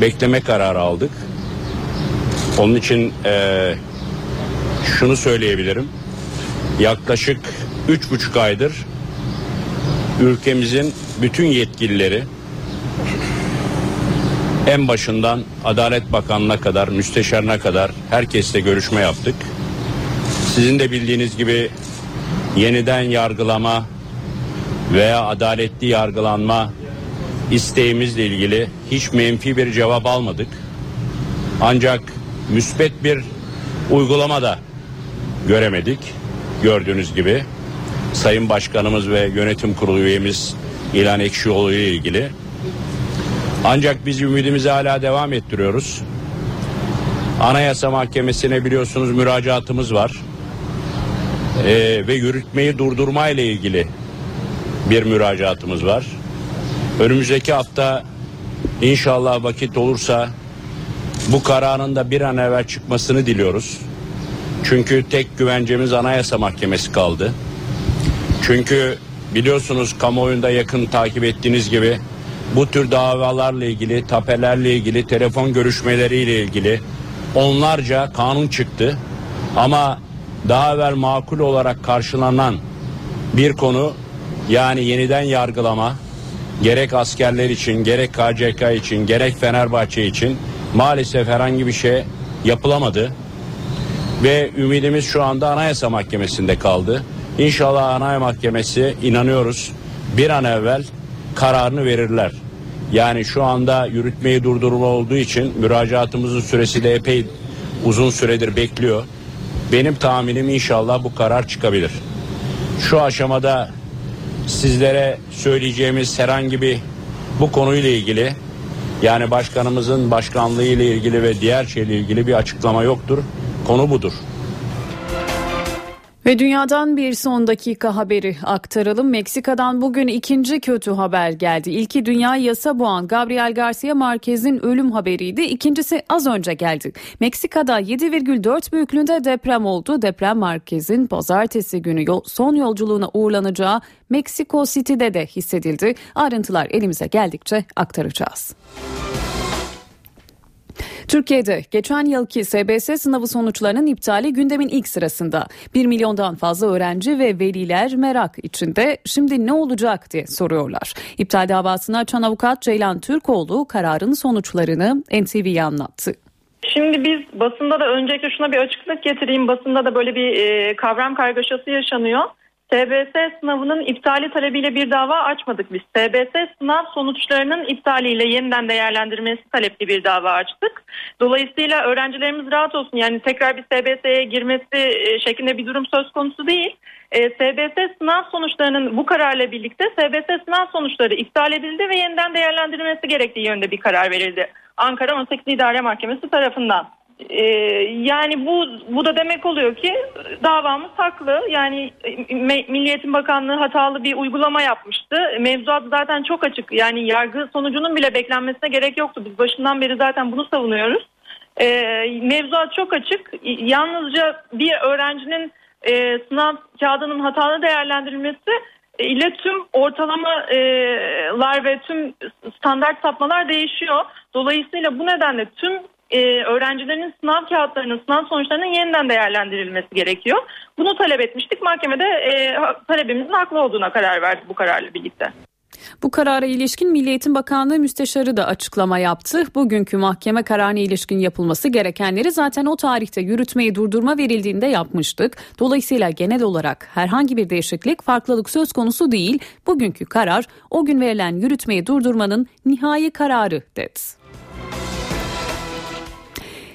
bekleme kararı aldık. Onun için e, şunu söyleyebilirim. Yaklaşık üç buçuk aydır ülkemizin bütün yetkilileri en başından Adalet Bakanlığı'na kadar, müsteşarına kadar herkesle görüşme yaptık. Sizin de bildiğiniz gibi yeniden yargılama veya adaletli yargılanma isteğimizle ilgili hiç menfi bir cevap almadık. Ancak müspet bir uygulama da göremedik. Gördüğünüz gibi Sayın Başkanımız ve Yönetim Kurulu üyemiz İlhan Ekşioğlu ile ilgili. Ancak biz ümidimizi hala devam ettiriyoruz. Anayasa Mahkemesi'ne biliyorsunuz müracaatımız var. Ee, ve yürütmeyi durdurma ile ilgili bir müracaatımız var. Önümüzdeki hafta inşallah vakit olursa bu kararın da bir an evvel çıkmasını diliyoruz. Çünkü tek güvencemiz Anayasa Mahkemesi kaldı. Çünkü biliyorsunuz kamuoyunda yakın takip ettiğiniz gibi bu tür davalarla ilgili, tapelerle ilgili, telefon görüşmeleriyle ilgili onlarca kanun çıktı. Ama daha evvel makul olarak karşılanan bir konu yani yeniden yargılama gerek askerler için, gerek KCK için, gerek Fenerbahçe için maalesef herhangi bir şey yapılamadı. Ve ümidimiz şu anda Anayasa Mahkemesi'nde kaldı. İnşallah Anayasa Mahkemesi inanıyoruz bir an evvel kararını verirler. Yani şu anda yürütmeyi durdurma olduğu için müracaatımızın süresi de epey uzun süredir bekliyor. Benim tahminim inşallah bu karar çıkabilir. Şu aşamada sizlere söyleyeceğimiz herhangi bir bu konuyla ilgili yani başkanımızın başkanlığı ile ilgili ve diğer şeyle ilgili bir açıklama yoktur. Konu budur. Ve dünyadan bir son dakika haberi aktaralım. Meksika'dan bugün ikinci kötü haber geldi. İlki dünya yasa boğan Gabriel Garcia Marquez'in ölüm haberiydi. İkincisi az önce geldi. Meksika'da 7,4 büyüklüğünde deprem oldu. Deprem Marquez'in pazartesi günü son yolculuğuna uğurlanacağı Meksiko City'de de hissedildi. Ayrıntılar elimize geldikçe aktaracağız. Türkiye'de geçen yılki SBS sınavı sonuçlarının iptali gündemin ilk sırasında. 1 milyondan fazla öğrenci ve veliler merak içinde. Şimdi ne olacak diye soruyorlar. İptal davasını açan avukat Ceylan Türkoğlu kararın sonuçlarını NTV'ye anlattı. Şimdi biz basında da öncelikle şuna bir açıklık getireyim. Basında da böyle bir e, kavram kargaşası yaşanıyor. TBS sınavının iptali talebiyle bir dava açmadık biz. TBS sınav sonuçlarının iptaliyle yeniden değerlendirmesi talepli bir dava açtık. Dolayısıyla öğrencilerimiz rahat olsun. Yani tekrar bir TBS'ye girmesi e, şeklinde bir durum söz konusu değil. E, TBS sınav sonuçlarının bu kararla birlikte TBS sınav sonuçları iptal edildi ve yeniden değerlendirilmesi gerektiği yönde bir karar verildi. Ankara 18 İdare Mahkemesi tarafından. Ee, yani bu bu da demek oluyor ki davamız haklı. Yani e, Milli Eğitim Bakanlığı hatalı bir uygulama yapmıştı. Mevzuat zaten çok açık. Yani yargı sonucunun bile beklenmesine gerek yoktu. Biz başından beri zaten bunu savunuyoruz. Ee, mevzuat çok açık. Yalnızca bir öğrencinin e, sınav kağıdının hatalı değerlendirilmesi e, ile tüm ortalamalar ve tüm standart sapmalar değişiyor. Dolayısıyla bu nedenle tüm e, öğrencilerin sınav kağıtlarının, sınav sonuçlarının yeniden değerlendirilmesi gerekiyor. Bunu talep etmiştik. Mahkemede e, talebimizin haklı olduğuna karar verdi bu kararla birlikte. Bu karara ilişkin Milli Eğitim Bakanlığı müsteşarı da açıklama yaptı. Bugünkü mahkeme kararına ilişkin yapılması gerekenleri zaten o tarihte yürütmeyi durdurma verildiğinde yapmıştık. Dolayısıyla genel olarak herhangi bir değişiklik, farklılık söz konusu değil. Bugünkü karar o gün verilen yürütmeyi durdurmanın nihai kararı dedi.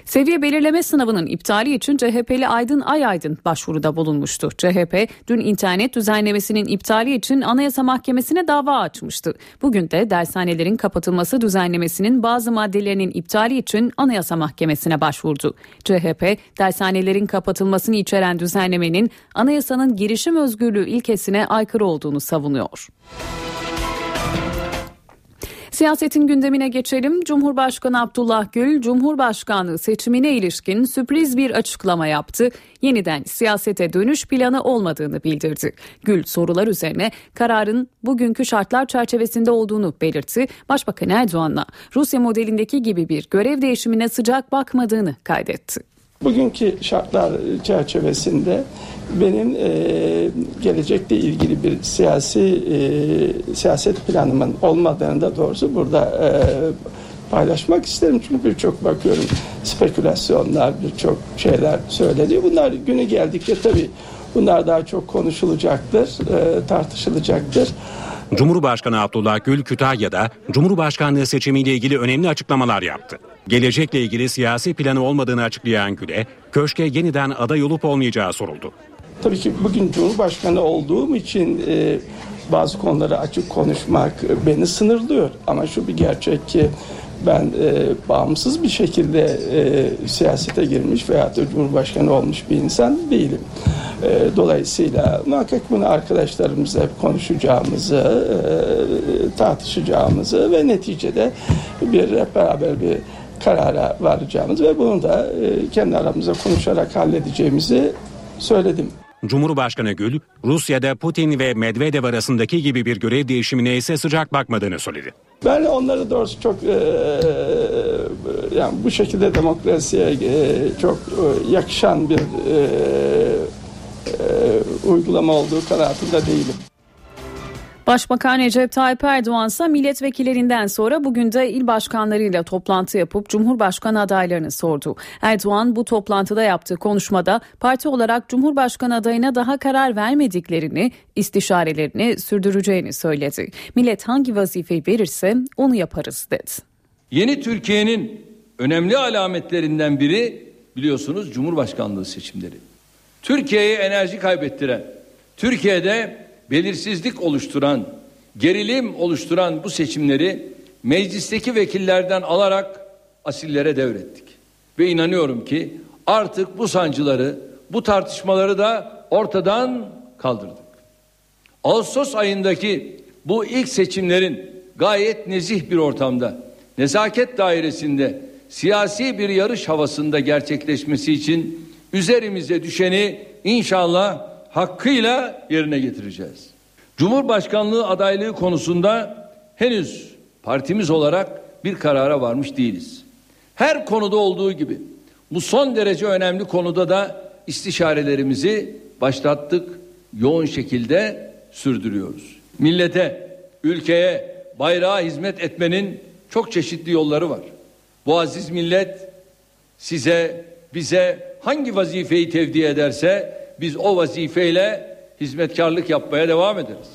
Seviye belirleme sınavının iptali için CHP'li Aydın Ayaydın başvuruda bulunmuştu. CHP dün internet düzenlemesinin iptali için Anayasa Mahkemesi'ne dava açmıştı. Bugün de dershanelerin kapatılması düzenlemesinin bazı maddelerinin iptali için Anayasa Mahkemesi'ne başvurdu. CHP dershanelerin kapatılmasını içeren düzenlemenin anayasanın girişim özgürlüğü ilkesine aykırı olduğunu savunuyor. Siyasetin gündemine geçelim. Cumhurbaşkanı Abdullah Gül, Cumhurbaşkanlığı seçimine ilişkin sürpriz bir açıklama yaptı. Yeniden siyasete dönüş planı olmadığını bildirdi. Gül sorular üzerine kararın bugünkü şartlar çerçevesinde olduğunu belirtti. Başbakan Erdoğan'la Rusya modelindeki gibi bir görev değişimine sıcak bakmadığını kaydetti. Bugünkü şartlar çerçevesinde benim e, gelecekle ilgili bir siyasi e, siyaset planımın olmadığını da doğrusu burada e, paylaşmak isterim. Çünkü birçok bakıyorum spekülasyonlar, birçok şeyler söyleniyor. Bunlar günü geldikçe tabii bunlar daha çok konuşulacaktır, e, tartışılacaktır. Cumhurbaşkanı Abdullah Gül Kütahya'da Cumhurbaşkanlığı seçimiyle ilgili önemli açıklamalar yaptı. Gelecekle ilgili siyasi planı olmadığını açıklayan Gül'e köşke yeniden aday olup olmayacağı soruldu. Tabii ki bugün Cumhurbaşkanı olduğum için e, bazı konuları açık konuşmak beni sınırlıyor. Ama şu bir gerçek ki ben e, bağımsız bir şekilde e, siyasete girmiş veya da Cumhurbaşkanı olmuş bir insan değilim. E, dolayısıyla muhakkak bunu arkadaşlarımızla konuşacağımızı, e, tartışacağımızı ve neticede bir beraber bir karara varacağımız ve bunu da e, kendi aramızda konuşarak halledeceğimizi söyledim. Cumhurbaşkanı Gül, Rusya'da Putin ve Medvedev arasındaki gibi bir görev değişimine ise sıcak bakmadığını söyledi. Ben onları doğrusu çok e, yani bu şekilde demokrasiye e, çok e, yakışan bir e, e, uygulama olduğu kanaatinde değilim. Başbakan Recep Tayyip Erdoğan ise milletvekillerinden sonra bugün de il başkanlarıyla toplantı yapıp Cumhurbaşkanı adaylarını sordu. Erdoğan bu toplantıda yaptığı konuşmada parti olarak Cumhurbaşkanı adayına daha karar vermediklerini, istişarelerini sürdüreceğini söyledi. Millet hangi vazifeyi verirse onu yaparız dedi. Yeni Türkiye'nin önemli alametlerinden biri biliyorsunuz Cumhurbaşkanlığı seçimleri. Türkiye'ye enerji kaybettiren, Türkiye'de belirsizlik oluşturan, gerilim oluşturan bu seçimleri meclisteki vekillerden alarak asillere devrettik. Ve inanıyorum ki artık bu sancıları, bu tartışmaları da ortadan kaldırdık. Ağustos ayındaki bu ilk seçimlerin gayet nezih bir ortamda, nezaket dairesinde, siyasi bir yarış havasında gerçekleşmesi için üzerimize düşeni inşallah hakkıyla yerine getireceğiz. Cumhurbaşkanlığı adaylığı konusunda henüz partimiz olarak bir karara varmış değiliz. Her konuda olduğu gibi bu son derece önemli konuda da istişarelerimizi başlattık, yoğun şekilde sürdürüyoruz. Millete, ülkeye, bayrağa hizmet etmenin çok çeşitli yolları var. Bu aziz millet size, bize hangi vazifeyi tevdi ederse biz o vazifeyle hizmetkarlık yapmaya devam ederiz.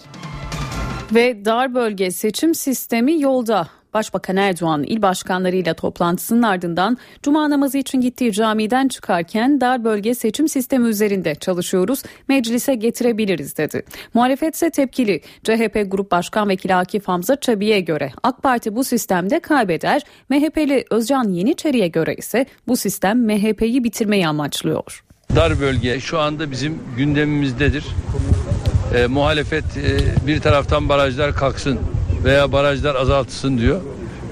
Ve dar bölge seçim sistemi yolda. Başbakan Erdoğan il başkanlarıyla toplantısının ardından cuma namazı için gittiği camiden çıkarken dar bölge seçim sistemi üzerinde çalışıyoruz, meclise getirebiliriz dedi. Muhalefet ise tepkili. CHP Grup Başkan Vekili Akif Hamza Çabi'ye göre AK Parti bu sistemde kaybeder, MHP'li Özcan Yeniçeri'ye göre ise bu sistem MHP'yi bitirmeyi amaçlıyor. Dar bölge şu anda bizim gündemimizdedir. E, muhalefet e, bir taraftan barajlar kalksın veya barajlar azaltılsın diyor.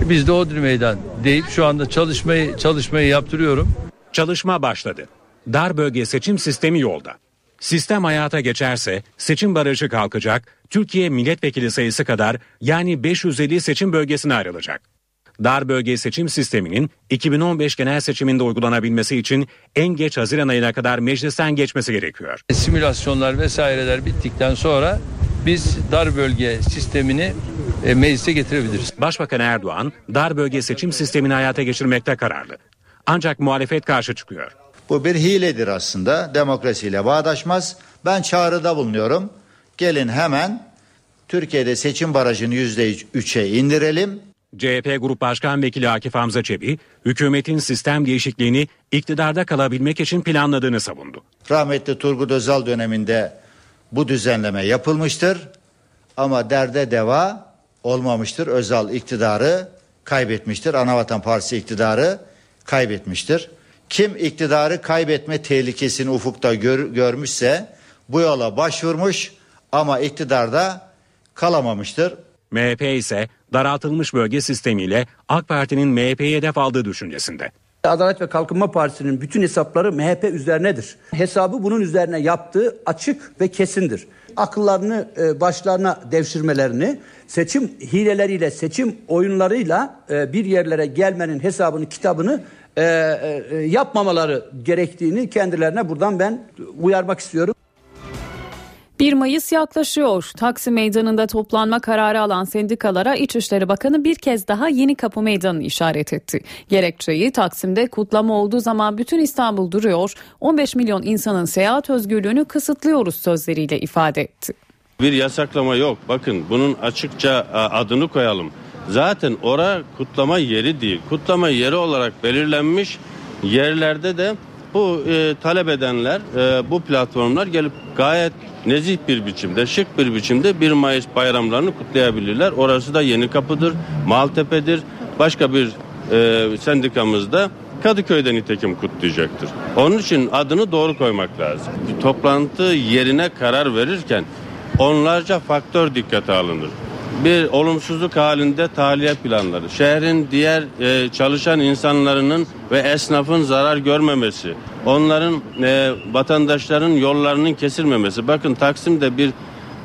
E, biz de Odri Meydan deyip şu anda çalışmayı çalışmayı yaptırıyorum. Çalışma başladı. Dar bölge seçim sistemi yolda. Sistem hayata geçerse seçim barajı kalkacak, Türkiye milletvekili sayısı kadar yani 550 seçim bölgesine ayrılacak. Dar bölge seçim sisteminin 2015 genel seçiminde uygulanabilmesi için en geç Haziran ayına kadar meclisten geçmesi gerekiyor. Simülasyonlar vesaireler bittikten sonra biz dar bölge sistemini e, meclise getirebiliriz. Başbakan Erdoğan dar bölge seçim sistemini hayata geçirmekte kararlı. Ancak muhalefet karşı çıkıyor. Bu bir hiledir aslında. Demokrasiyle bağdaşmaz. Ben çağrıda bulunuyorum. Gelin hemen Türkiye'de seçim barajını %3'e indirelim. CHP Grup Başkan Vekili Akif Hamza Çebi, hükümetin sistem değişikliğini iktidarda kalabilmek için planladığını savundu. Rahmetli Turgut Özal döneminde bu düzenleme yapılmıştır ama derde deva olmamıştır. Özal iktidarı kaybetmiştir. Anavatan Partisi iktidarı kaybetmiştir. Kim iktidarı kaybetme tehlikesini ufukta gör, görmüşse bu yola başvurmuş ama iktidarda kalamamıştır. MHP ise daraltılmış bölge sistemiyle AK Parti'nin MHP'ye hedef aldığı düşüncesinde. Adalet ve Kalkınma Partisi'nin bütün hesapları MHP üzerinedir. Hesabı bunun üzerine yaptığı açık ve kesindir. Akıllarını e, başlarına devşirmelerini, seçim hileleriyle, seçim oyunlarıyla e, bir yerlere gelmenin hesabını, kitabını e, yapmamaları gerektiğini kendilerine buradan ben uyarmak istiyorum. 1 Mayıs yaklaşıyor. Taksim Meydanı'nda toplanma kararı alan sendikalara İçişleri Bakanı bir kez daha Yeni Kapı Meydanı'nı işaret etti. Gerekçeyi Taksim'de kutlama olduğu zaman bütün İstanbul duruyor, 15 milyon insanın seyahat özgürlüğünü kısıtlıyoruz sözleriyle ifade etti. Bir yasaklama yok. Bakın bunun açıkça adını koyalım. Zaten ora kutlama yeri değil. Kutlama yeri olarak belirlenmiş yerlerde de bu e, talep edenler, e, bu platformlar gelip gayet nezih bir biçimde, şık bir biçimde 1 Mayıs bayramlarını kutlayabilirler. Orası da Yeni Kapı'dır, Maltepe'dir. Başka bir e, sendikamız da Kadıköy'de nitekim kutlayacaktır. Onun için adını doğru koymak lazım. Bir toplantı yerine karar verirken onlarca faktör dikkate alınır bir olumsuzluk halinde tahliye planları, şehrin diğer e, çalışan insanların ve esnafın zarar görmemesi, onların e, vatandaşların yollarının kesilmemesi. Bakın Taksim'de bir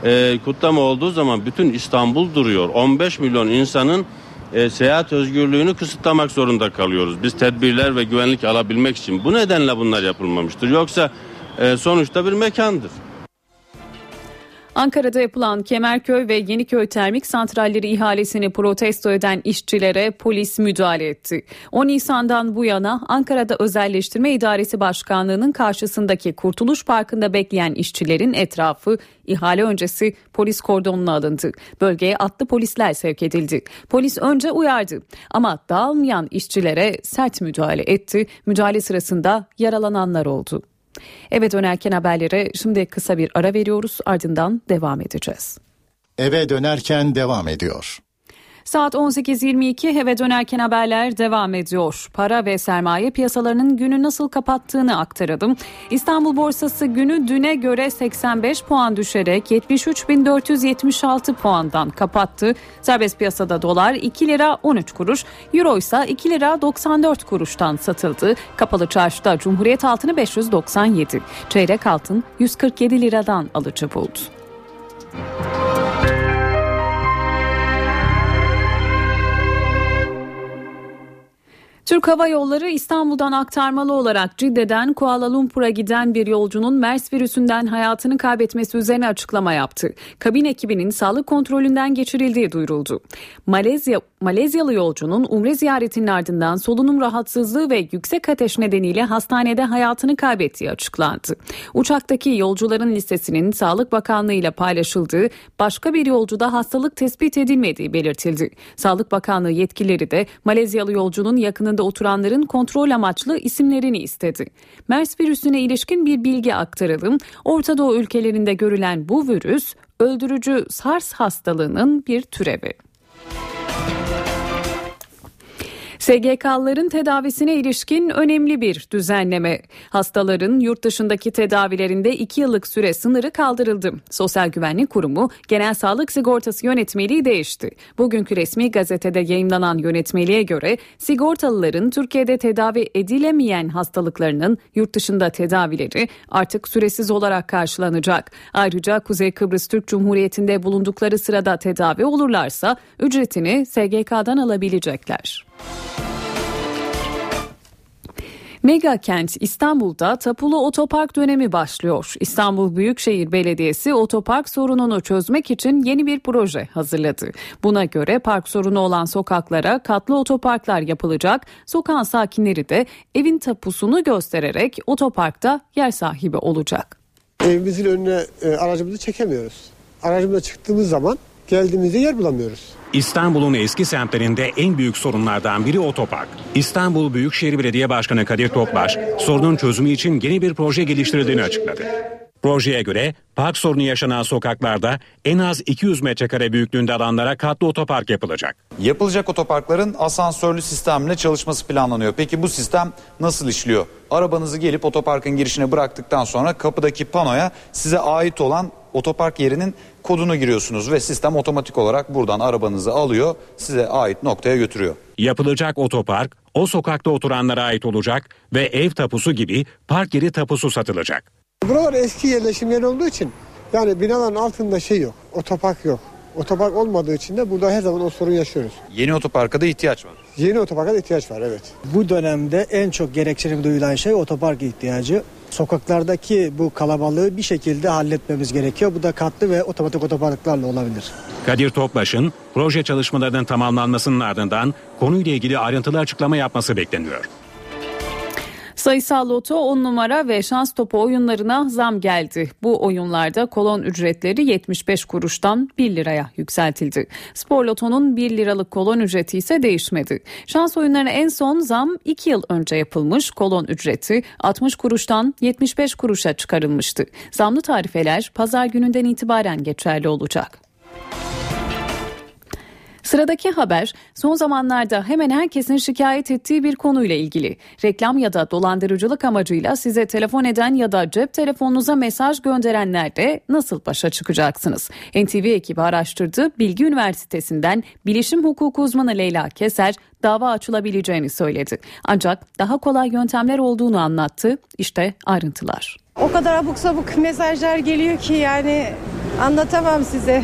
e, kutlama olduğu zaman bütün İstanbul duruyor. 15 milyon insanın e, seyahat özgürlüğünü kısıtlamak zorunda kalıyoruz. Biz tedbirler ve güvenlik alabilmek için. Bu nedenle bunlar yapılmamıştır. Yoksa e, sonuçta bir mekandır. Ankara'da yapılan Kemerköy ve Yeniköy termik santralleri ihalesini protesto eden işçilere polis müdahale etti. 10 Nisan'dan bu yana Ankara'da Özelleştirme İdaresi Başkanlığı'nın karşısındaki Kurtuluş Parkı'nda bekleyen işçilerin etrafı ihale öncesi polis kordonuna alındı. Bölgeye atlı polisler sevk edildi. Polis önce uyardı ama dağılmayan işçilere sert müdahale etti. Müdahale sırasında yaralananlar oldu. Eve dönerken haberlere şimdi kısa bir ara veriyoruz ardından devam edeceğiz. Eve dönerken devam ediyor. Saat 18.22 eve dönerken haberler devam ediyor. Para ve sermaye piyasalarının günü nasıl kapattığını aktaralım. İstanbul borsası günü düne göre 85 puan düşerek 73.476 puandan kapattı. Serbest piyasada dolar 2 lira 13 kuruş, euro ise 2 lira 94 kuruştan satıldı. Kapalı çarşıda Cumhuriyet altını 597, çeyrek altın 147 liradan alıcı buldu. Türk Hava Yolları İstanbul'dan aktarmalı olarak Cidde'den Kuala Lumpur'a giden bir yolcunun MERS virüsünden hayatını kaybetmesi üzerine açıklama yaptı. Kabin ekibinin sağlık kontrolünden geçirildiği duyuruldu. Malezya Malezyalı yolcunun umre ziyaretinin ardından solunum rahatsızlığı ve yüksek ateş nedeniyle hastanede hayatını kaybettiği açıklandı. Uçaktaki yolcuların listesinin Sağlık Bakanlığı ile paylaşıldığı başka bir yolcuda hastalık tespit edilmediği belirtildi. Sağlık Bakanlığı yetkilileri de Malezyalı yolcunun yakınında oturanların kontrol amaçlı isimlerini istedi. MERS virüsüne ilişkin bir bilgi aktaralım. Orta Doğu ülkelerinde görülen bu virüs öldürücü SARS hastalığının bir türevi. SGK'ların tedavisine ilişkin önemli bir düzenleme. Hastaların yurt dışındaki tedavilerinde 2 yıllık süre sınırı kaldırıldı. Sosyal Güvenlik Kurumu Genel Sağlık Sigortası yönetmeliği değişti. Bugünkü resmi gazetede yayınlanan yönetmeliğe göre sigortalıların Türkiye'de tedavi edilemeyen hastalıklarının yurt dışında tedavileri artık süresiz olarak karşılanacak. Ayrıca Kuzey Kıbrıs Türk Cumhuriyeti'nde bulundukları sırada tedavi olurlarsa ücretini SGK'dan alabilecekler. Mega kent İstanbul'da tapulu otopark dönemi başlıyor. İstanbul Büyükşehir Belediyesi otopark sorununu çözmek için yeni bir proje hazırladı. Buna göre park sorunu olan sokaklara katlı otoparklar yapılacak. Sokağın sakinleri de evin tapusunu göstererek otoparkta yer sahibi olacak. Evimizin önüne e, aracımızı çekemiyoruz. Aracımıza çıktığımız zaman geldiğimizde yer bulamıyoruz. İstanbul'un eski semtlerinde en büyük sorunlardan biri otopark. İstanbul Büyükşehir Belediye Başkanı Kadir Topbaş sorunun çözümü için yeni bir proje geliştirildiğini açıkladı. Projeye göre park sorunu yaşanan sokaklarda en az 200 metrekare büyüklüğünde alanlara katlı otopark yapılacak. Yapılacak otoparkların asansörlü sistemle çalışması planlanıyor. Peki bu sistem nasıl işliyor? Arabanızı gelip otoparkın girişine bıraktıktan sonra kapıdaki panoya size ait olan Otopark yerinin kodunu giriyorsunuz ve sistem otomatik olarak buradan arabanızı alıyor, size ait noktaya götürüyor. Yapılacak otopark o sokakta oturanlara ait olacak ve ev tapusu gibi park yeri tapusu satılacak. Buralar eski yerleşim yeri olduğu için yani binaların altında şey yok, otopark yok. Otopark olmadığı için de burada her zaman o sorun yaşıyoruz. Yeni otoparka da ihtiyaç var. Yeni otoparka da ihtiyaç var evet. Bu dönemde en çok gereksinim duyulan şey otopark ihtiyacı. Sokaklardaki bu kalabalığı bir şekilde halletmemiz gerekiyor. Bu da katlı ve otomatik otoparklarla olabilir. Kadir Topbaş'ın proje çalışmalarının tamamlanmasının ardından konuyla ilgili ayrıntılı açıklama yapması bekleniyor. Sayısal loto 10 numara ve şans topu oyunlarına zam geldi. Bu oyunlarda kolon ücretleri 75 kuruştan 1 liraya yükseltildi. Spor lotonun 1 liralık kolon ücreti ise değişmedi. Şans oyunlarına en son zam 2 yıl önce yapılmış. Kolon ücreti 60 kuruştan 75 kuruşa çıkarılmıştı. Zamlı tarifeler pazar gününden itibaren geçerli olacak. Sıradaki haber son zamanlarda hemen herkesin şikayet ettiği bir konuyla ilgili. Reklam ya da dolandırıcılık amacıyla size telefon eden ya da cep telefonunuza mesaj gönderenlerle nasıl başa çıkacaksınız? NTV ekibi araştırdı. Bilgi Üniversitesi'nden bilişim hukuku uzmanı Leyla Keser dava açılabileceğini söyledi. Ancak daha kolay yöntemler olduğunu anlattı. İşte ayrıntılar. O kadar abuk sabuk mesajlar geliyor ki yani anlatamam size.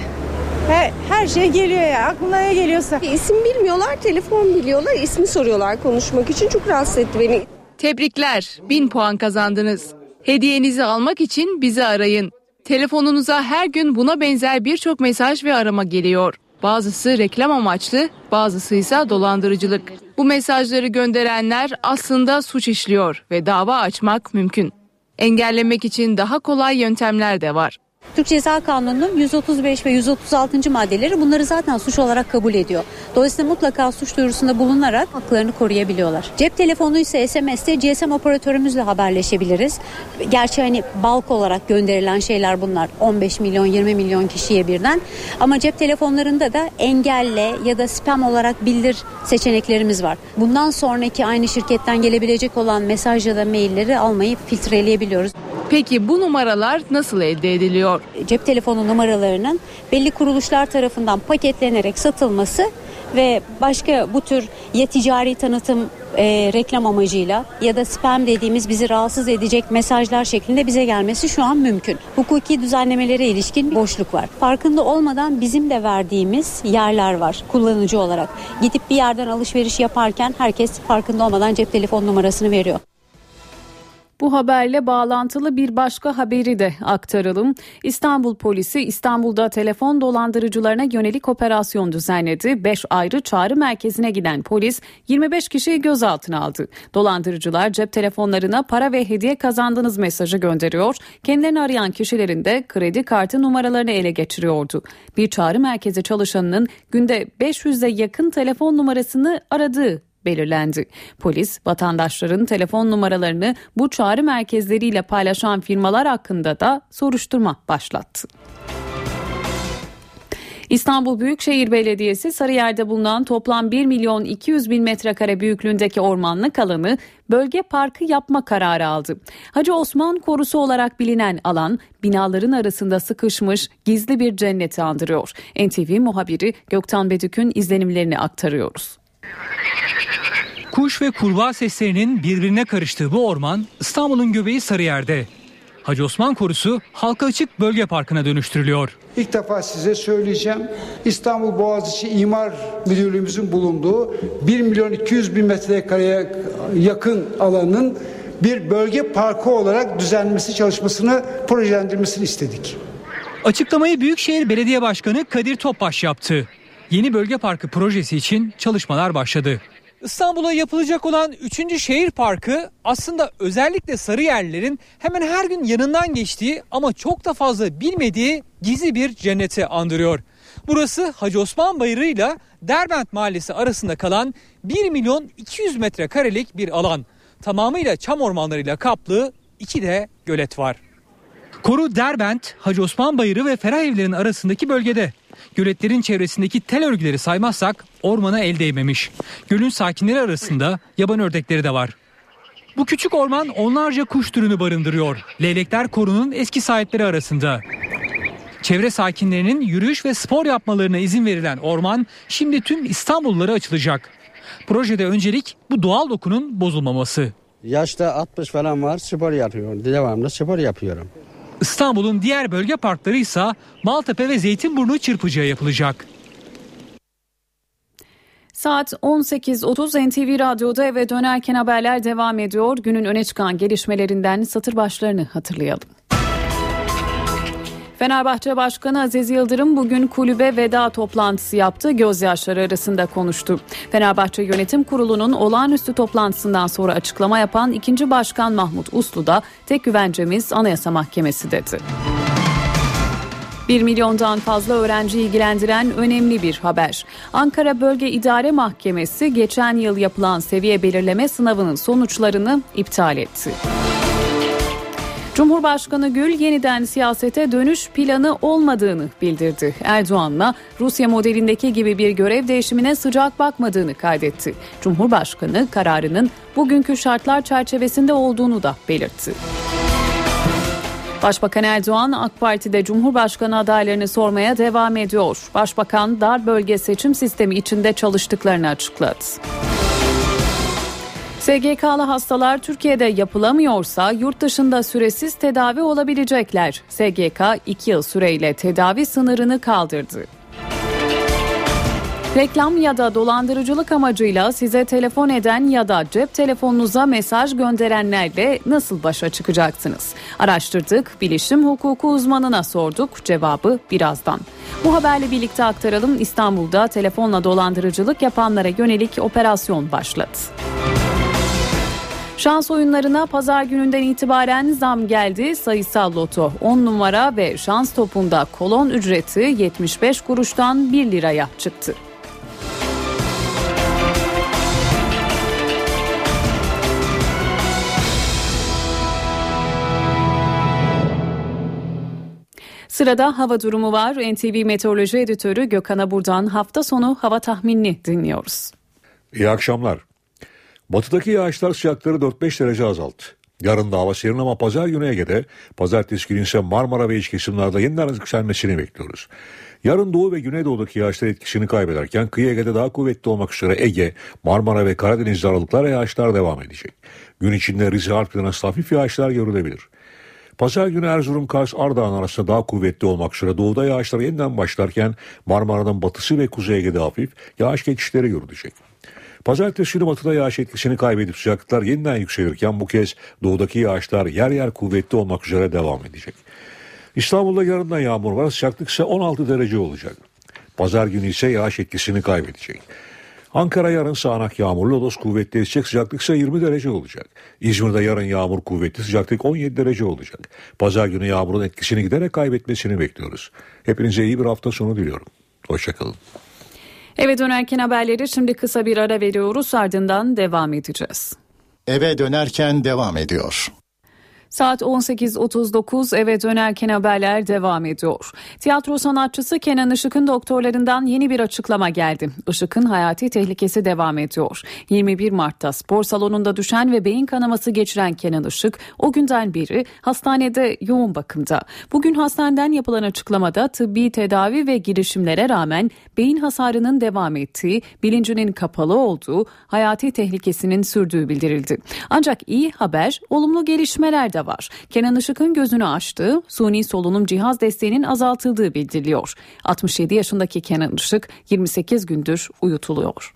Her, her şey geliyor ya aklına ne geliyorsa. İsim bilmiyorlar, telefon biliyorlar, ismi soruyorlar konuşmak için. Çok rahatsız etti beni. Tebrikler 1000 puan kazandınız. Hediyenizi almak için bizi arayın. Telefonunuza her gün buna benzer birçok mesaj ve arama geliyor. Bazısı reklam amaçlı, bazısı ise dolandırıcılık. Bu mesajları gönderenler aslında suç işliyor ve dava açmak mümkün. Engellemek için daha kolay yöntemler de var. Türk Ceza Kanunu'nun 135 ve 136. maddeleri bunları zaten suç olarak kabul ediyor. Dolayısıyla mutlaka suç duyurusunda bulunarak haklarını koruyabiliyorlar. Cep telefonu ise SMS'te GSM operatörümüzle haberleşebiliriz. Gerçi hani balk olarak gönderilen şeyler bunlar. 15 milyon 20 milyon kişiye birden. Ama cep telefonlarında da engelle ya da spam olarak bildir seçeneklerimiz var. Bundan sonraki aynı şirketten gelebilecek olan mesaj ya da mailleri almayı filtreleyebiliyoruz. Peki bu numaralar nasıl elde ediliyor? Cep telefonu numaralarının belli kuruluşlar tarafından paketlenerek satılması ve başka bu tür ya ticari tanıtım e, reklam amacıyla ya da spam dediğimiz bizi rahatsız edecek mesajlar şeklinde bize gelmesi şu an mümkün. Hukuki düzenlemelere ilişkin boşluk var. Farkında olmadan bizim de verdiğimiz yerler var kullanıcı olarak. Gidip bir yerden alışveriş yaparken herkes farkında olmadan cep telefon numarasını veriyor. Bu haberle bağlantılı bir başka haberi de aktaralım. İstanbul polisi İstanbul'da telefon dolandırıcılarına yönelik operasyon düzenledi. 5 ayrı çağrı merkezine giden polis 25 kişiyi gözaltına aldı. Dolandırıcılar cep telefonlarına para ve hediye kazandınız mesajı gönderiyor. Kendilerini arayan kişilerin de kredi kartı numaralarını ele geçiriyordu. Bir çağrı merkezi çalışanının günde 500'e yakın telefon numarasını aradığı belirlendi. Polis vatandaşların telefon numaralarını bu çağrı merkezleriyle paylaşan firmalar hakkında da soruşturma başlattı. İstanbul Büyükşehir Belediyesi Sarıyer'de bulunan toplam 1 milyon 200 bin metrekare büyüklüğündeki ormanlık alanı bölge parkı yapma kararı aldı. Hacı Osman Korusu olarak bilinen alan binaların arasında sıkışmış gizli bir cenneti andırıyor. NTV muhabiri Göktan Bedük'ün izlenimlerini aktarıyoruz. Kuş ve kurbağa seslerinin birbirine karıştığı bu orman İstanbul'un göbeği Sarıyer'de. Hacı Osman Korusu halka açık bölge parkına dönüştürülüyor. İlk defa size söyleyeceğim. İstanbul Boğaziçi İmar Müdürlüğümüzün bulunduğu 1 milyon 200 bin metrekareye yakın alanın bir bölge parkı olarak düzenlemesi çalışmasını projelendirmesini istedik. Açıklamayı Büyükşehir Belediye Başkanı Kadir Topbaş yaptı. Yeni bölge parkı projesi için çalışmalar başladı. İstanbul'a yapılacak olan 3. şehir parkı aslında özellikle Sarıyerlilerin hemen her gün yanından geçtiği ama çok da fazla bilmediği gizli bir cenneti andırıyor. Burası Hacı Osman Bayırı ile Derbent Mahallesi arasında kalan 1 milyon 200 metrekarelik bir alan. Tamamıyla çam ormanlarıyla kaplı iki de gölet var. Koru Derbent, Hacı Osman Bayırı ve Ferah Evlerin arasındaki bölgede. Göletlerin çevresindeki tel örgüleri saymazsak ormana el değmemiş. Gölün sakinleri arasında yaban ördekleri de var. Bu küçük orman onlarca kuş türünü barındırıyor. Leylekler korunun eski sahipleri arasında. Çevre sakinlerinin yürüyüş ve spor yapmalarına izin verilen orman şimdi tüm İstanbullulara açılacak. Projede öncelik bu doğal dokunun bozulmaması. Yaşta 60 falan var spor yapıyor. Devamlı spor yapıyorum. İstanbul'un diğer bölge parkları ise Maltepe ve Zeytinburnu çırpıcıya yapılacak. Saat 18.30 NTV Radyo'da eve dönerken haberler devam ediyor. Günün öne çıkan gelişmelerinden satır başlarını hatırlayalım. Fenerbahçe Başkanı Aziz Yıldırım bugün kulübe veda toplantısı yaptı. Gözyaşları arasında konuştu. Fenerbahçe Yönetim Kurulu'nun olağanüstü toplantısından sonra açıklama yapan ikinci başkan Mahmut Uslu da tek güvencemiz Anayasa Mahkemesi dedi. 1 milyondan fazla öğrenci ilgilendiren önemli bir haber. Ankara Bölge İdare Mahkemesi geçen yıl yapılan seviye belirleme sınavının sonuçlarını iptal etti. Cumhurbaşkanı Gül yeniden siyasete dönüş planı olmadığını bildirdi. Erdoğan'la Rusya modelindeki gibi bir görev değişimine sıcak bakmadığını kaydetti. Cumhurbaşkanı kararının bugünkü şartlar çerçevesinde olduğunu da belirtti. Başbakan Erdoğan AK Parti'de Cumhurbaşkanı adaylarını sormaya devam ediyor. Başbakan dar bölge seçim sistemi içinde çalıştıklarını açıkladı. SGK'lı hastalar Türkiye'de yapılamıyorsa yurt dışında süresiz tedavi olabilecekler. SGK 2 yıl süreyle tedavi sınırını kaldırdı. Reklam ya da dolandırıcılık amacıyla size telefon eden ya da cep telefonunuza mesaj gönderenlerle nasıl başa çıkacaksınız? Araştırdık, bilişim hukuku uzmanına sorduk. Cevabı birazdan. Bu haberle birlikte aktaralım. İstanbul'da telefonla dolandırıcılık yapanlara yönelik operasyon başladı. Şans oyunlarına pazar gününden itibaren zam geldi. Sayısal loto 10 numara ve şans topunda kolon ücreti 75 kuruştan 1 liraya çıktı. Sırada hava durumu var. NTV Meteoroloji Editörü Gökhan Abur'dan hafta sonu hava tahminini dinliyoruz. İyi akşamlar. Batıdaki yağışlar sıcaklığı 4-5 derece azalttı. Yarın da hava serin ama pazar günü Ege'de, pazartesi günü ise Marmara ve iç kesimlerde yeniden yükselmesini bekliyoruz. Yarın Doğu ve Güneydoğu'daki yağışlar etkisini kaybederken kıyı Ege'de daha kuvvetli olmak üzere Ege, Marmara ve Karadeniz'de aralıklarla yağışlar devam edecek. Gün içinde Rize Harp'ten hafif yağışlar görülebilir. Pazar günü Erzurum, Kars, Ardahan arasında daha kuvvetli olmak üzere doğuda yağışlar yeniden başlarken Marmara'nın batısı ve Kuzey Ege'de hafif yağış geçişleri görülecek. Pazartesi günü batıda yağış etkisini kaybedip sıcaklıklar yeniden yükselirken bu kez doğudaki yağışlar yer yer kuvvetli olmak üzere devam edecek. İstanbul'da yarından yağmur var sıcaklık ise 16 derece olacak. Pazar günü ise yağış etkisini kaybedecek. Ankara yarın sağanak yağmurlu Lodos kuvvetli esecek sıcaklık ise 20 derece olacak. İzmir'de yarın yağmur kuvvetli sıcaklık 17 derece olacak. Pazar günü yağmurun etkisini giderek kaybetmesini bekliyoruz. Hepinize iyi bir hafta sonu diliyorum. Hoşçakalın. Eve dönerken haberleri şimdi kısa bir ara veriyoruz ardından devam edeceğiz. Eve dönerken devam ediyor. Saat 18.39 eve dönerken haberler devam ediyor. Tiyatro sanatçısı Kenan Işık'ın doktorlarından yeni bir açıklama geldi. Işık'ın hayati tehlikesi devam ediyor. 21 Mart'ta spor salonunda düşen ve beyin kanaması geçiren Kenan Işık o günden beri hastanede yoğun bakımda. Bugün hastaneden yapılan açıklamada tıbbi tedavi ve girişimlere rağmen beyin hasarının devam ettiği, bilincinin kapalı olduğu, hayati tehlikesinin sürdüğü bildirildi. Ancak iyi haber olumlu gelişmeler de var. Kenan Işık'ın gözünü açtığı, suni solunum cihaz desteğinin azaltıldığı bildiriliyor. 67 yaşındaki Kenan Işık 28 gündür uyutuluyor.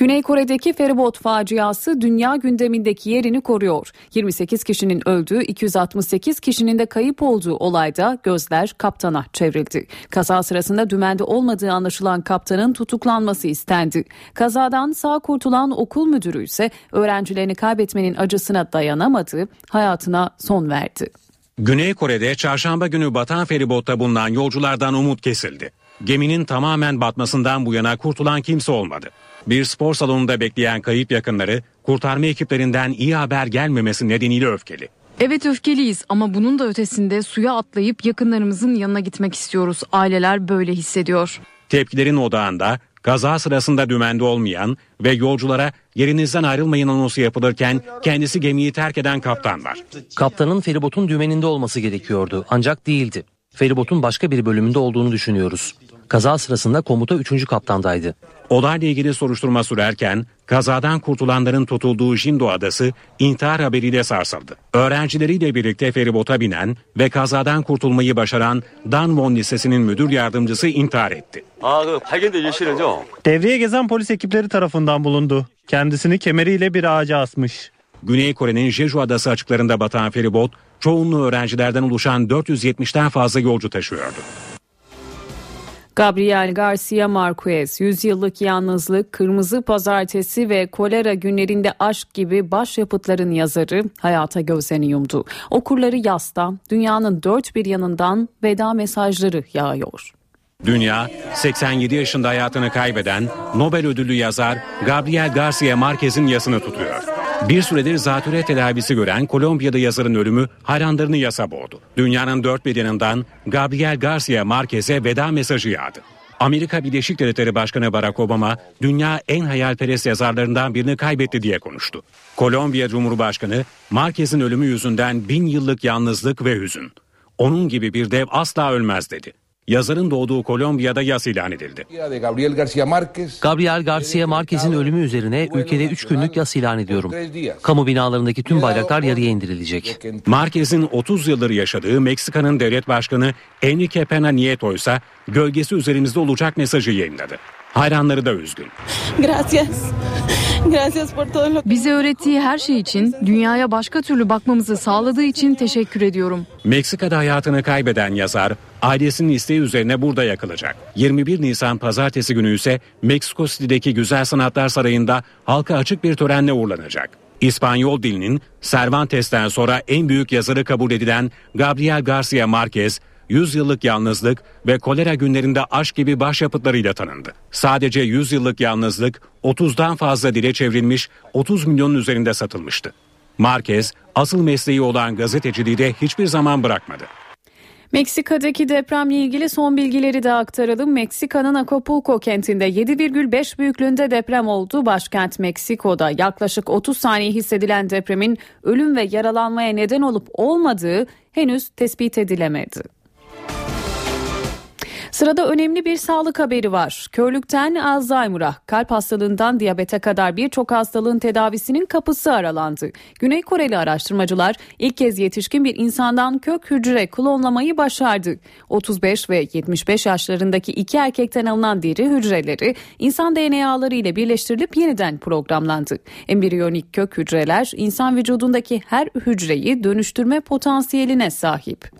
Güney Kore'deki feribot faciası dünya gündemindeki yerini koruyor. 28 kişinin öldüğü, 268 kişinin de kayıp olduğu olayda gözler kaptana çevrildi. Kaza sırasında dümende olmadığı anlaşılan kaptanın tutuklanması istendi. Kazadan sağ kurtulan okul müdürü ise öğrencilerini kaybetmenin acısına dayanamadı, hayatına son verdi. Güney Kore'de çarşamba günü batan feribotta bulunan yolculardan umut kesildi. Geminin tamamen batmasından bu yana kurtulan kimse olmadı. Bir spor salonunda bekleyen kayıp yakınları kurtarma ekiplerinden iyi haber gelmemesi nedeniyle öfkeli. Evet öfkeliyiz ama bunun da ötesinde suya atlayıp yakınlarımızın yanına gitmek istiyoruz. Aileler böyle hissediyor. Tepkilerin odağında kaza sırasında dümende olmayan ve yolculara yerinizden ayrılmayın anonsu yapılırken kendisi gemiyi terk eden kaptan var. Kaptanın feribotun dümeninde olması gerekiyordu ancak değildi. Feribotun başka bir bölümünde olduğunu düşünüyoruz. Kaza sırasında komuta 3. kaptandaydı. Olayla ilgili soruşturma sürerken kazadan kurtulanların tutulduğu Jindo Adası intihar haberiyle sarsıldı. Öğrencileriyle birlikte feribota binen ve kazadan kurtulmayı başaran Danwon Lisesi'nin müdür yardımcısı intihar etti. Devreye gezen polis ekipleri tarafından bulundu. Kendisini kemeriyle bir ağaca asmış. Güney Kore'nin Jeju Adası açıklarında batan feribot çoğunluğu öğrencilerden oluşan 470'ten fazla yolcu taşıyordu. Gabriel Garcia Marquez, Yüzyıllık Yalnızlık, Kırmızı Pazartesi ve Kolera Günlerinde Aşk gibi başyapıtların yazarı hayata gözlerini yumdu. Okurları yasta, dünyanın dört bir yanından veda mesajları yağıyor. Dünya 87 yaşında hayatını kaybeden Nobel ödüllü yazar Gabriel Garcia Marquez'in yasını tutuyor. Bir süredir zatüre tedavisi gören Kolombiya'da yazarın ölümü hayranlarını yasa boğdu. Dünyanın dört bir yanından Gabriel Garcia Marquez'e veda mesajı yağdı. Amerika Birleşik Devletleri Başkanı Barack Obama dünya en hayalperest yazarlarından birini kaybetti diye konuştu. Kolombiya Cumhurbaşkanı Marquez'in ölümü yüzünden bin yıllık yalnızlık ve hüzün. Onun gibi bir dev asla ölmez dedi. Yazarın doğduğu Kolombiya'da yas ilan edildi. Gabriel Garcia Marquez'in ölümü üzerine ülkede 3 günlük yas ilan ediyorum. Kamu binalarındaki tüm bayraklar yarıya indirilecek. Marquez'in 30 yıldır yaşadığı Meksika'nın devlet başkanı Enrique Pena Nieto ise gölgesi üzerimizde olacak mesajı yayınladı. Hayranları da üzgün. Bize öğrettiği her şey için, dünyaya başka türlü bakmamızı sağladığı için teşekkür ediyorum. Meksika'da hayatını kaybeden yazar ailesinin isteği üzerine burada yakılacak. 21 Nisan pazartesi günü ise Meksiko City'deki Güzel Sanatlar Sarayı'nda halka açık bir törenle uğurlanacak. İspanyol dilinin Cervantes'ten sonra en büyük yazarı kabul edilen Gabriel Garcia Marquez, 100 yıllık yalnızlık ve kolera günlerinde aşk gibi başyapıtlarıyla tanındı. Sadece 100 yıllık yalnızlık 30'dan fazla dile çevrilmiş 30 milyonun üzerinde satılmıştı. Marquez asıl mesleği olan gazeteciliği de hiçbir zaman bırakmadı. Meksika'daki depremle ilgili son bilgileri de aktaralım. Meksika'nın Acapulco kentinde 7,5 büyüklüğünde deprem oldu. Başkent Meksiko'da yaklaşık 30 saniye hissedilen depremin ölüm ve yaralanmaya neden olup olmadığı henüz tespit edilemedi. Sırada önemli bir sağlık haberi var. Körlükten Alzheimer'a, kalp hastalığından diyabete kadar birçok hastalığın tedavisinin kapısı aralandı. Güney Koreli araştırmacılar ilk kez yetişkin bir insandan kök hücre klonlamayı başardı. 35 ve 75 yaşlarındaki iki erkekten alınan deri hücreleri insan DNA'ları ile birleştirilip yeniden programlandı. Embriyonik kök hücreler insan vücudundaki her hücreyi dönüştürme potansiyeline sahip.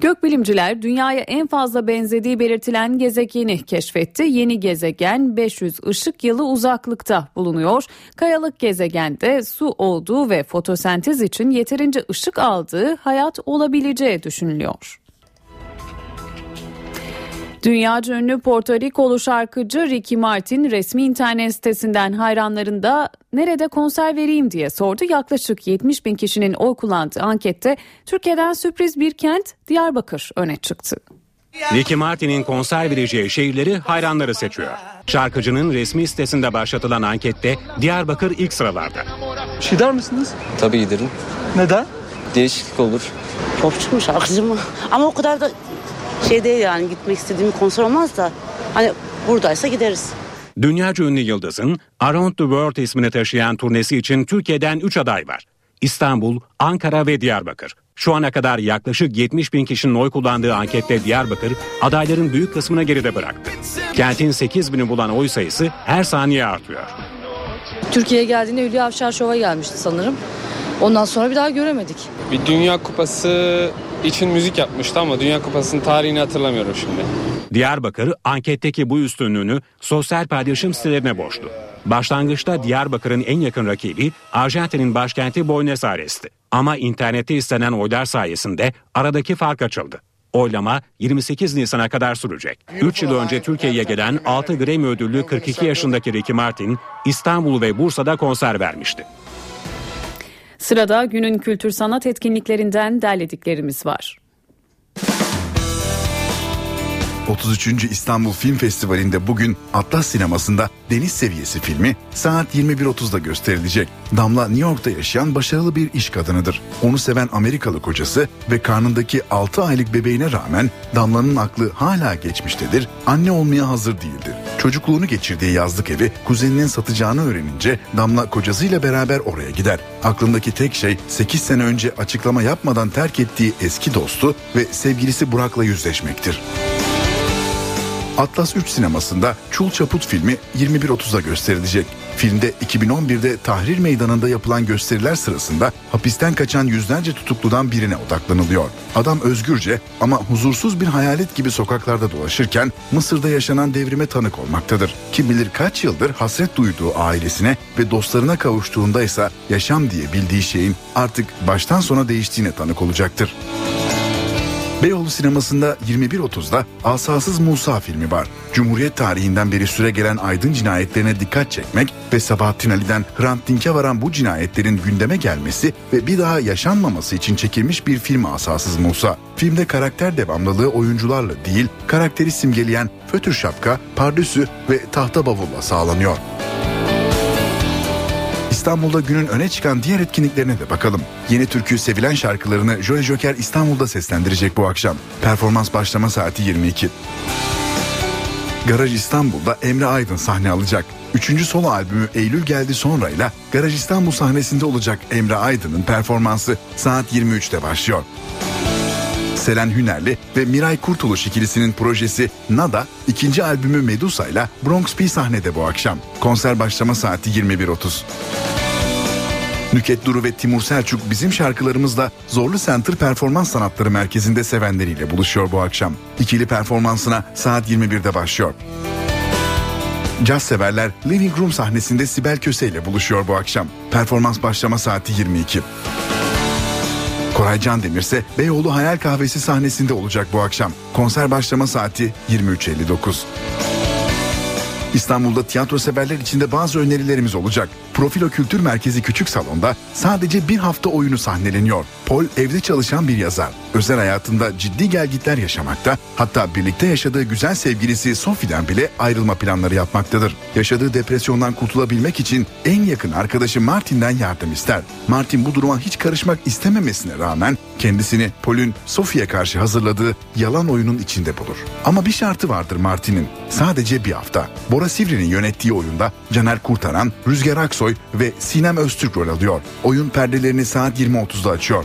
Gökbilimciler dünyaya en fazla benzediği belirtilen gezegeni keşfetti. Yeni gezegen 500 ışık yılı uzaklıkta bulunuyor. Kayalık gezegende su olduğu ve fotosentez için yeterince ışık aldığı hayat olabileceği düşünülüyor. Dünyaca ünlü Porto Rikolu şarkıcı Ricky Martin resmi internet sitesinden hayranlarında nerede konser vereyim diye sordu. Yaklaşık 70 bin kişinin oy kullandığı ankette Türkiye'den sürpriz bir kent Diyarbakır öne çıktı. Ricky Martin'in konser vereceği şehirleri hayranları seçiyor. Şarkıcının resmi sitesinde başlatılan ankette Diyarbakır ilk sıralarda. Gider misiniz? Tabii giderim. Neden? Değişiklik olur. Popçu mu şarkıcı mı? Ama o kadar da şey değil yani gitmek istediğim konser olmaz da hani buradaysa gideriz. Dünyaca ünlü yıldızın Around the World ismini taşıyan turnesi için Türkiye'den 3 aday var. İstanbul, Ankara ve Diyarbakır. Şu ana kadar yaklaşık 70 bin kişinin oy kullandığı ankette Diyarbakır adayların büyük kısmına geride bıraktı. Kentin 8 bini bulan oy sayısı her saniye artıyor. Türkiye'ye geldiğinde Hülya Avşar Şov'a gelmişti sanırım. Ondan sonra bir daha göremedik. Bir Dünya Kupası için müzik yapmıştı ama Dünya Kupası'nın tarihini hatırlamıyorum şimdi. Diyarbakır anketteki bu üstünlüğünü sosyal paylaşım sitelerine borçlu. Başlangıçta Diyarbakır'ın en yakın rakibi Arjantin'in başkenti Buenos Aires'ti. Ama internette istenen oylar sayesinde aradaki fark açıldı. Oylama 28 Nisan'a kadar sürecek. 3 yıl önce Türkiye'ye gelen 6 Grammy ödüllü 42 yaşındaki Ricky Martin İstanbul ve Bursa'da konser vermişti. Sırada günün kültür sanat etkinliklerinden derlediklerimiz var. 33. İstanbul Film Festivali'nde bugün Atlas Sineması'nda Deniz Seviyesi filmi saat 21.30'da gösterilecek. Damla New York'ta yaşayan başarılı bir iş kadınıdır. Onu seven Amerikalı kocası ve karnındaki 6 aylık bebeğine rağmen Damla'nın aklı hala geçmiştedir, anne olmaya hazır değildir. Çocukluğunu geçirdiği yazlık evi kuzeninin satacağını öğrenince Damla kocasıyla beraber oraya gider. Aklındaki tek şey 8 sene önce açıklama yapmadan terk ettiği eski dostu ve sevgilisi Burak'la yüzleşmektir. Atlas 3 sinemasında Çul Çaput filmi 21.30'da gösterilecek. Filmde 2011'de Tahrir Meydanı'nda yapılan gösteriler sırasında hapisten kaçan yüzlerce tutukludan birine odaklanılıyor. Adam özgürce ama huzursuz bir hayalet gibi sokaklarda dolaşırken Mısır'da yaşanan devrime tanık olmaktadır. Kim bilir kaç yıldır hasret duyduğu ailesine ve dostlarına kavuştuğunda ise yaşam diye bildiği şeyin artık baştan sona değiştiğine tanık olacaktır. Beyoğlu sinemasında 21.30'da Asasız Musa filmi var. Cumhuriyet tarihinden beri süre gelen aydın cinayetlerine dikkat çekmek ve Sabahattin Ali'den Hrant Dink'e varan bu cinayetlerin gündeme gelmesi ve bir daha yaşanmaması için çekilmiş bir film Asasız Musa. Filmde karakter devamlılığı oyuncularla değil, karakteri simgeleyen fötür şapka, pardüsü ve tahta bavulla sağlanıyor. İstanbul'da günün öne çıkan diğer etkinliklerine de bakalım. Yeni türkü sevilen şarkılarını Jolly Joker İstanbul'da seslendirecek bu akşam. Performans başlama saati 22. Garaj İstanbul'da Emre Aydın sahne alacak. Üçüncü solo albümü Eylül geldi sonra ile Garaj İstanbul sahnesinde olacak Emre Aydın'ın performansı saat 23'te başlıyor. Selen Hünerli ve Miray Kurtuluş ikilisinin projesi Nada ikinci albümü Medusa ile Bronx P sahnede bu akşam. Konser başlama saati 21.30. Nüket Duru ve Timur Selçuk bizim şarkılarımızla Zorlu Center Performans Sanatları Merkezi'nde sevenleriyle buluşuyor bu akşam. İkili performansına saat 21'de başlıyor. Caz severler Living Room sahnesinde Sibel Köse ile buluşuyor bu akşam. Performans başlama saati 22. Koray Can Demir ise Beyoğlu Hayal Kahvesi sahnesinde olacak bu akşam. Konser başlama saati 23.59. İstanbul'da tiyatro severler için de bazı önerilerimiz olacak. Profilo Kültür Merkezi Küçük Salon'da sadece bir hafta oyunu sahneleniyor. Paul evde çalışan bir yazar. Özel hayatında ciddi gelgitler yaşamakta, hatta birlikte yaşadığı güzel sevgilisi Sophie'den bile ayrılma planları yapmaktadır. Yaşadığı depresyondan kurtulabilmek için en yakın arkadaşı Martin'den yardım ister. Martin bu duruma hiç karışmak istememesine rağmen kendisini Paul'ün Sophie'ye karşı hazırladığı yalan oyunun içinde bulur. Ama bir şartı vardır Martin'in. Sadece bir hafta. Bora Sivri'nin yönettiği oyunda Caner Kurtaran, Rüzgar Aksoy ve Sinem Öztürk rol alıyor. Oyun perdelerini saat 20.30'da açıyor.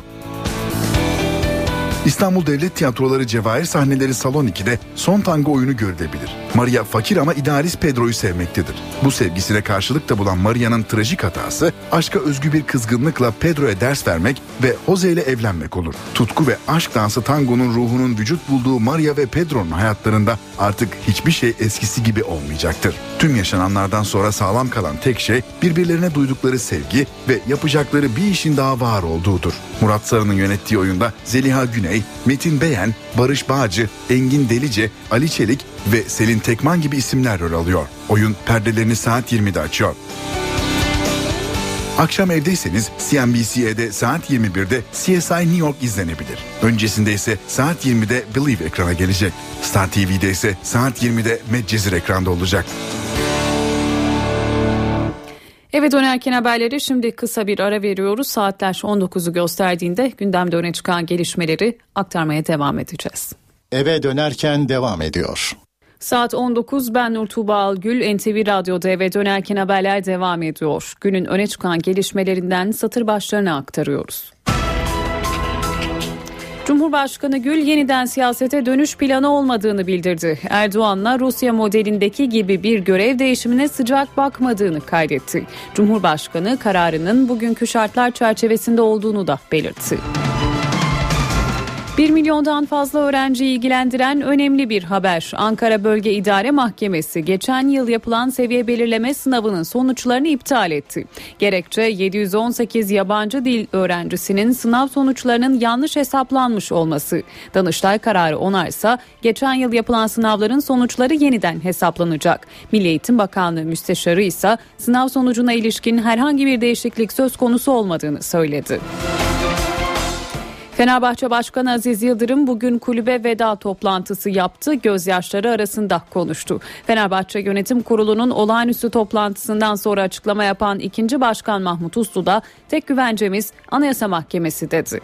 İstanbul Devlet Tiyatroları Cevahir sahneleri Salon 2'de son tango oyunu görülebilir. Maria fakir ama idealist Pedro'yu sevmektedir. Bu sevgisine karşılık da bulan Maria'nın trajik hatası aşka özgü bir kızgınlıkla Pedro'ya ders vermek ve Jose ile evlenmek olur. Tutku ve aşk dansı tangonun ruhunun vücut bulduğu Maria ve Pedro'nun hayatlarında artık hiçbir şey eskisi gibi olmayacaktır. Tüm yaşananlardan sonra sağlam kalan tek şey birbirlerine duydukları sevgi ve yapacakları bir işin daha var olduğudur. Murat Sarı'nın yönettiği oyunda Zeliha Güney, Metin Beyen, Barış Bağcı, Engin Delice, Ali Çelik ve Selin Tekman gibi isimler rol alıyor. Oyun perdelerini saat 20'de açıyor. Akşam evdeyseniz CNBC'de saat 21'de CSI New York izlenebilir. Öncesinde ise saat 20'de Believe ekrana gelecek. Star TV'de ise saat 20'de Medcezir ekranda olacak. Eve dönerken haberleri şimdi kısa bir ara veriyoruz. Saatler 19'u gösterdiğinde gündemde öne çıkan gelişmeleri aktarmaya devam edeceğiz. Eve dönerken devam ediyor. Saat 19 ben Nur Tuğba Algül NTV Radyo'da eve dönerken haberler devam ediyor. Günün öne çıkan gelişmelerinden satır başlarını aktarıyoruz. Cumhurbaşkanı Gül yeniden siyasete dönüş planı olmadığını bildirdi. Erdoğan'la Rusya modelindeki gibi bir görev değişimine sıcak bakmadığını kaydetti. Cumhurbaşkanı kararının bugünkü şartlar çerçevesinde olduğunu da belirtti. 1 milyondan fazla öğrenciyi ilgilendiren önemli bir haber. Ankara Bölge İdare Mahkemesi geçen yıl yapılan seviye belirleme sınavının sonuçlarını iptal etti. Gerekçe 718 yabancı dil öğrencisinin sınav sonuçlarının yanlış hesaplanmış olması. Danıştay kararı onarsa geçen yıl yapılan sınavların sonuçları yeniden hesaplanacak. Milli Eğitim Bakanlığı Müsteşarı ise sınav sonucuna ilişkin herhangi bir değişiklik söz konusu olmadığını söyledi. Fenerbahçe Başkanı Aziz Yıldırım bugün kulübe veda toplantısı yaptı. Gözyaşları arasında konuştu. Fenerbahçe Yönetim Kurulu'nun olağanüstü toplantısından sonra açıklama yapan ikinci başkan Mahmut Uslu da tek güvencemiz Anayasa Mahkemesi dedi.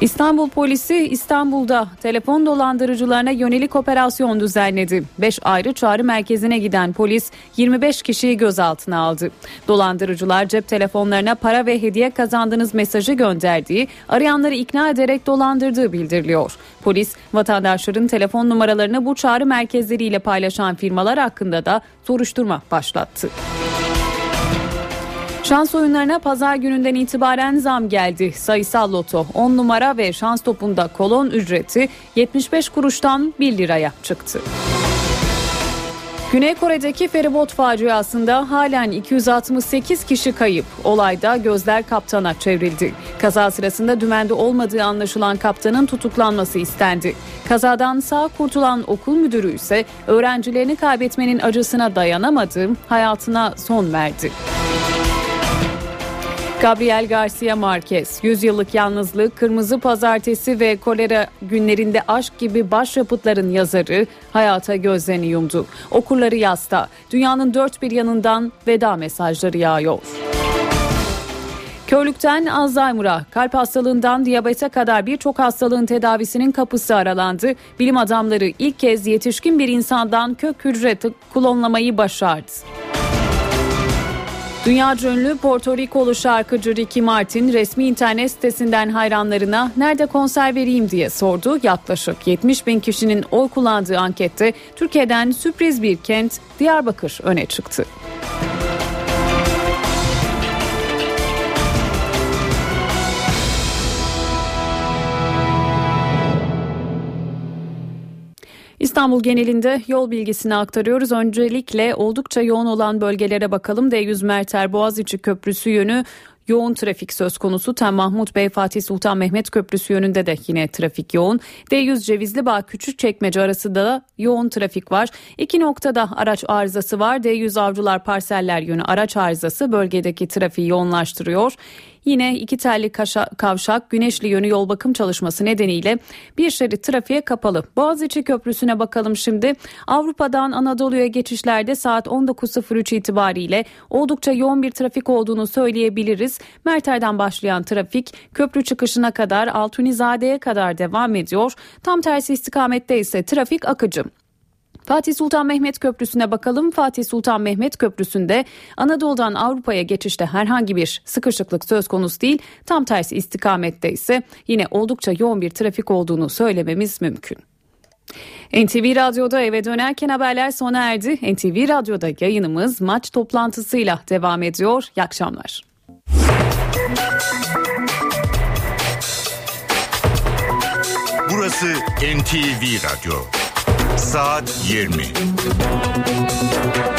İstanbul polisi İstanbul'da telefon dolandırıcılarına yönelik operasyon düzenledi. 5 ayrı çağrı merkezine giden polis 25 kişiyi gözaltına aldı. Dolandırıcılar cep telefonlarına para ve hediye kazandığınız mesajı gönderdiği, arayanları ikna ederek dolandırdığı bildiriliyor. Polis vatandaşların telefon numaralarını bu çağrı merkezleriyle paylaşan firmalar hakkında da soruşturma başlattı. Şans oyunlarına pazar gününden itibaren zam geldi. Sayısal loto 10 numara ve şans topunda kolon ücreti 75 kuruştan 1 liraya çıktı. Güney Kore'deki feribot faciasında halen 268 kişi kayıp. Olayda gözler kaptana çevrildi. Kaza sırasında dümende olmadığı anlaşılan kaptanın tutuklanması istendi. Kazadan sağ kurtulan okul müdürü ise öğrencilerini kaybetmenin acısına dayanamadı, hayatına son verdi. Gabriel Garcia Marquez, Yüzyıllık Yalnızlık, Kırmızı Pazartesi ve Kolera günlerinde aşk gibi başyapıtların yazarı hayata gözlerini yumdu. Okurları yasta, dünyanın dört bir yanından veda mesajları yağıyor. Körlükten Alzheimer'a, kalp hastalığından diyabete kadar birçok hastalığın tedavisinin kapısı aralandı. Bilim adamları ilk kez yetişkin bir insandan kök hücre klonlamayı başardı. Dünya ünlü Porto Rikolu şarkıcı Ricky Martin resmi internet sitesinden hayranlarına nerede konser vereyim diye sordu. Yaklaşık 70 bin kişinin oy kullandığı ankette Türkiye'den sürpriz bir kent Diyarbakır öne çıktı. İstanbul genelinde yol bilgisini aktarıyoruz. Öncelikle oldukça yoğun olan bölgelere bakalım. D100 Merter Boğaziçi Köprüsü yönü yoğun trafik söz konusu. Tem Mahmut Bey Fatih Sultan Mehmet Köprüsü yönünde de yine trafik yoğun. D100 Cevizli Bağ Küçükçekmece arası da yoğun trafik var. İki noktada araç arızası var. D100 Avcılar Parseller yönü araç arızası bölgedeki trafiği yoğunlaştırıyor. Yine iki telli kavşak güneşli yönü yol bakım çalışması nedeniyle bir şerit trafiğe kapalı. Boğaziçi Köprüsü'ne bakalım şimdi. Avrupa'dan Anadolu'ya geçişlerde saat 19.03 itibariyle oldukça yoğun bir trafik olduğunu söyleyebiliriz. Merter'den başlayan trafik köprü çıkışına kadar Altunizade'ye kadar devam ediyor. Tam tersi istikamette ise trafik akıcı. Fatih Sultan Mehmet Köprüsü'ne bakalım. Fatih Sultan Mehmet Köprüsü'nde Anadolu'dan Avrupa'ya geçişte herhangi bir sıkışıklık söz konusu değil. Tam tersi istikamette ise yine oldukça yoğun bir trafik olduğunu söylememiz mümkün. NTV Radyo'da eve dönerken haberler sona erdi. NTV Radyo'da yayınımız maç toplantısıyla devam ediyor. İyi akşamlar. Burası NTV Radyo. Saat 20.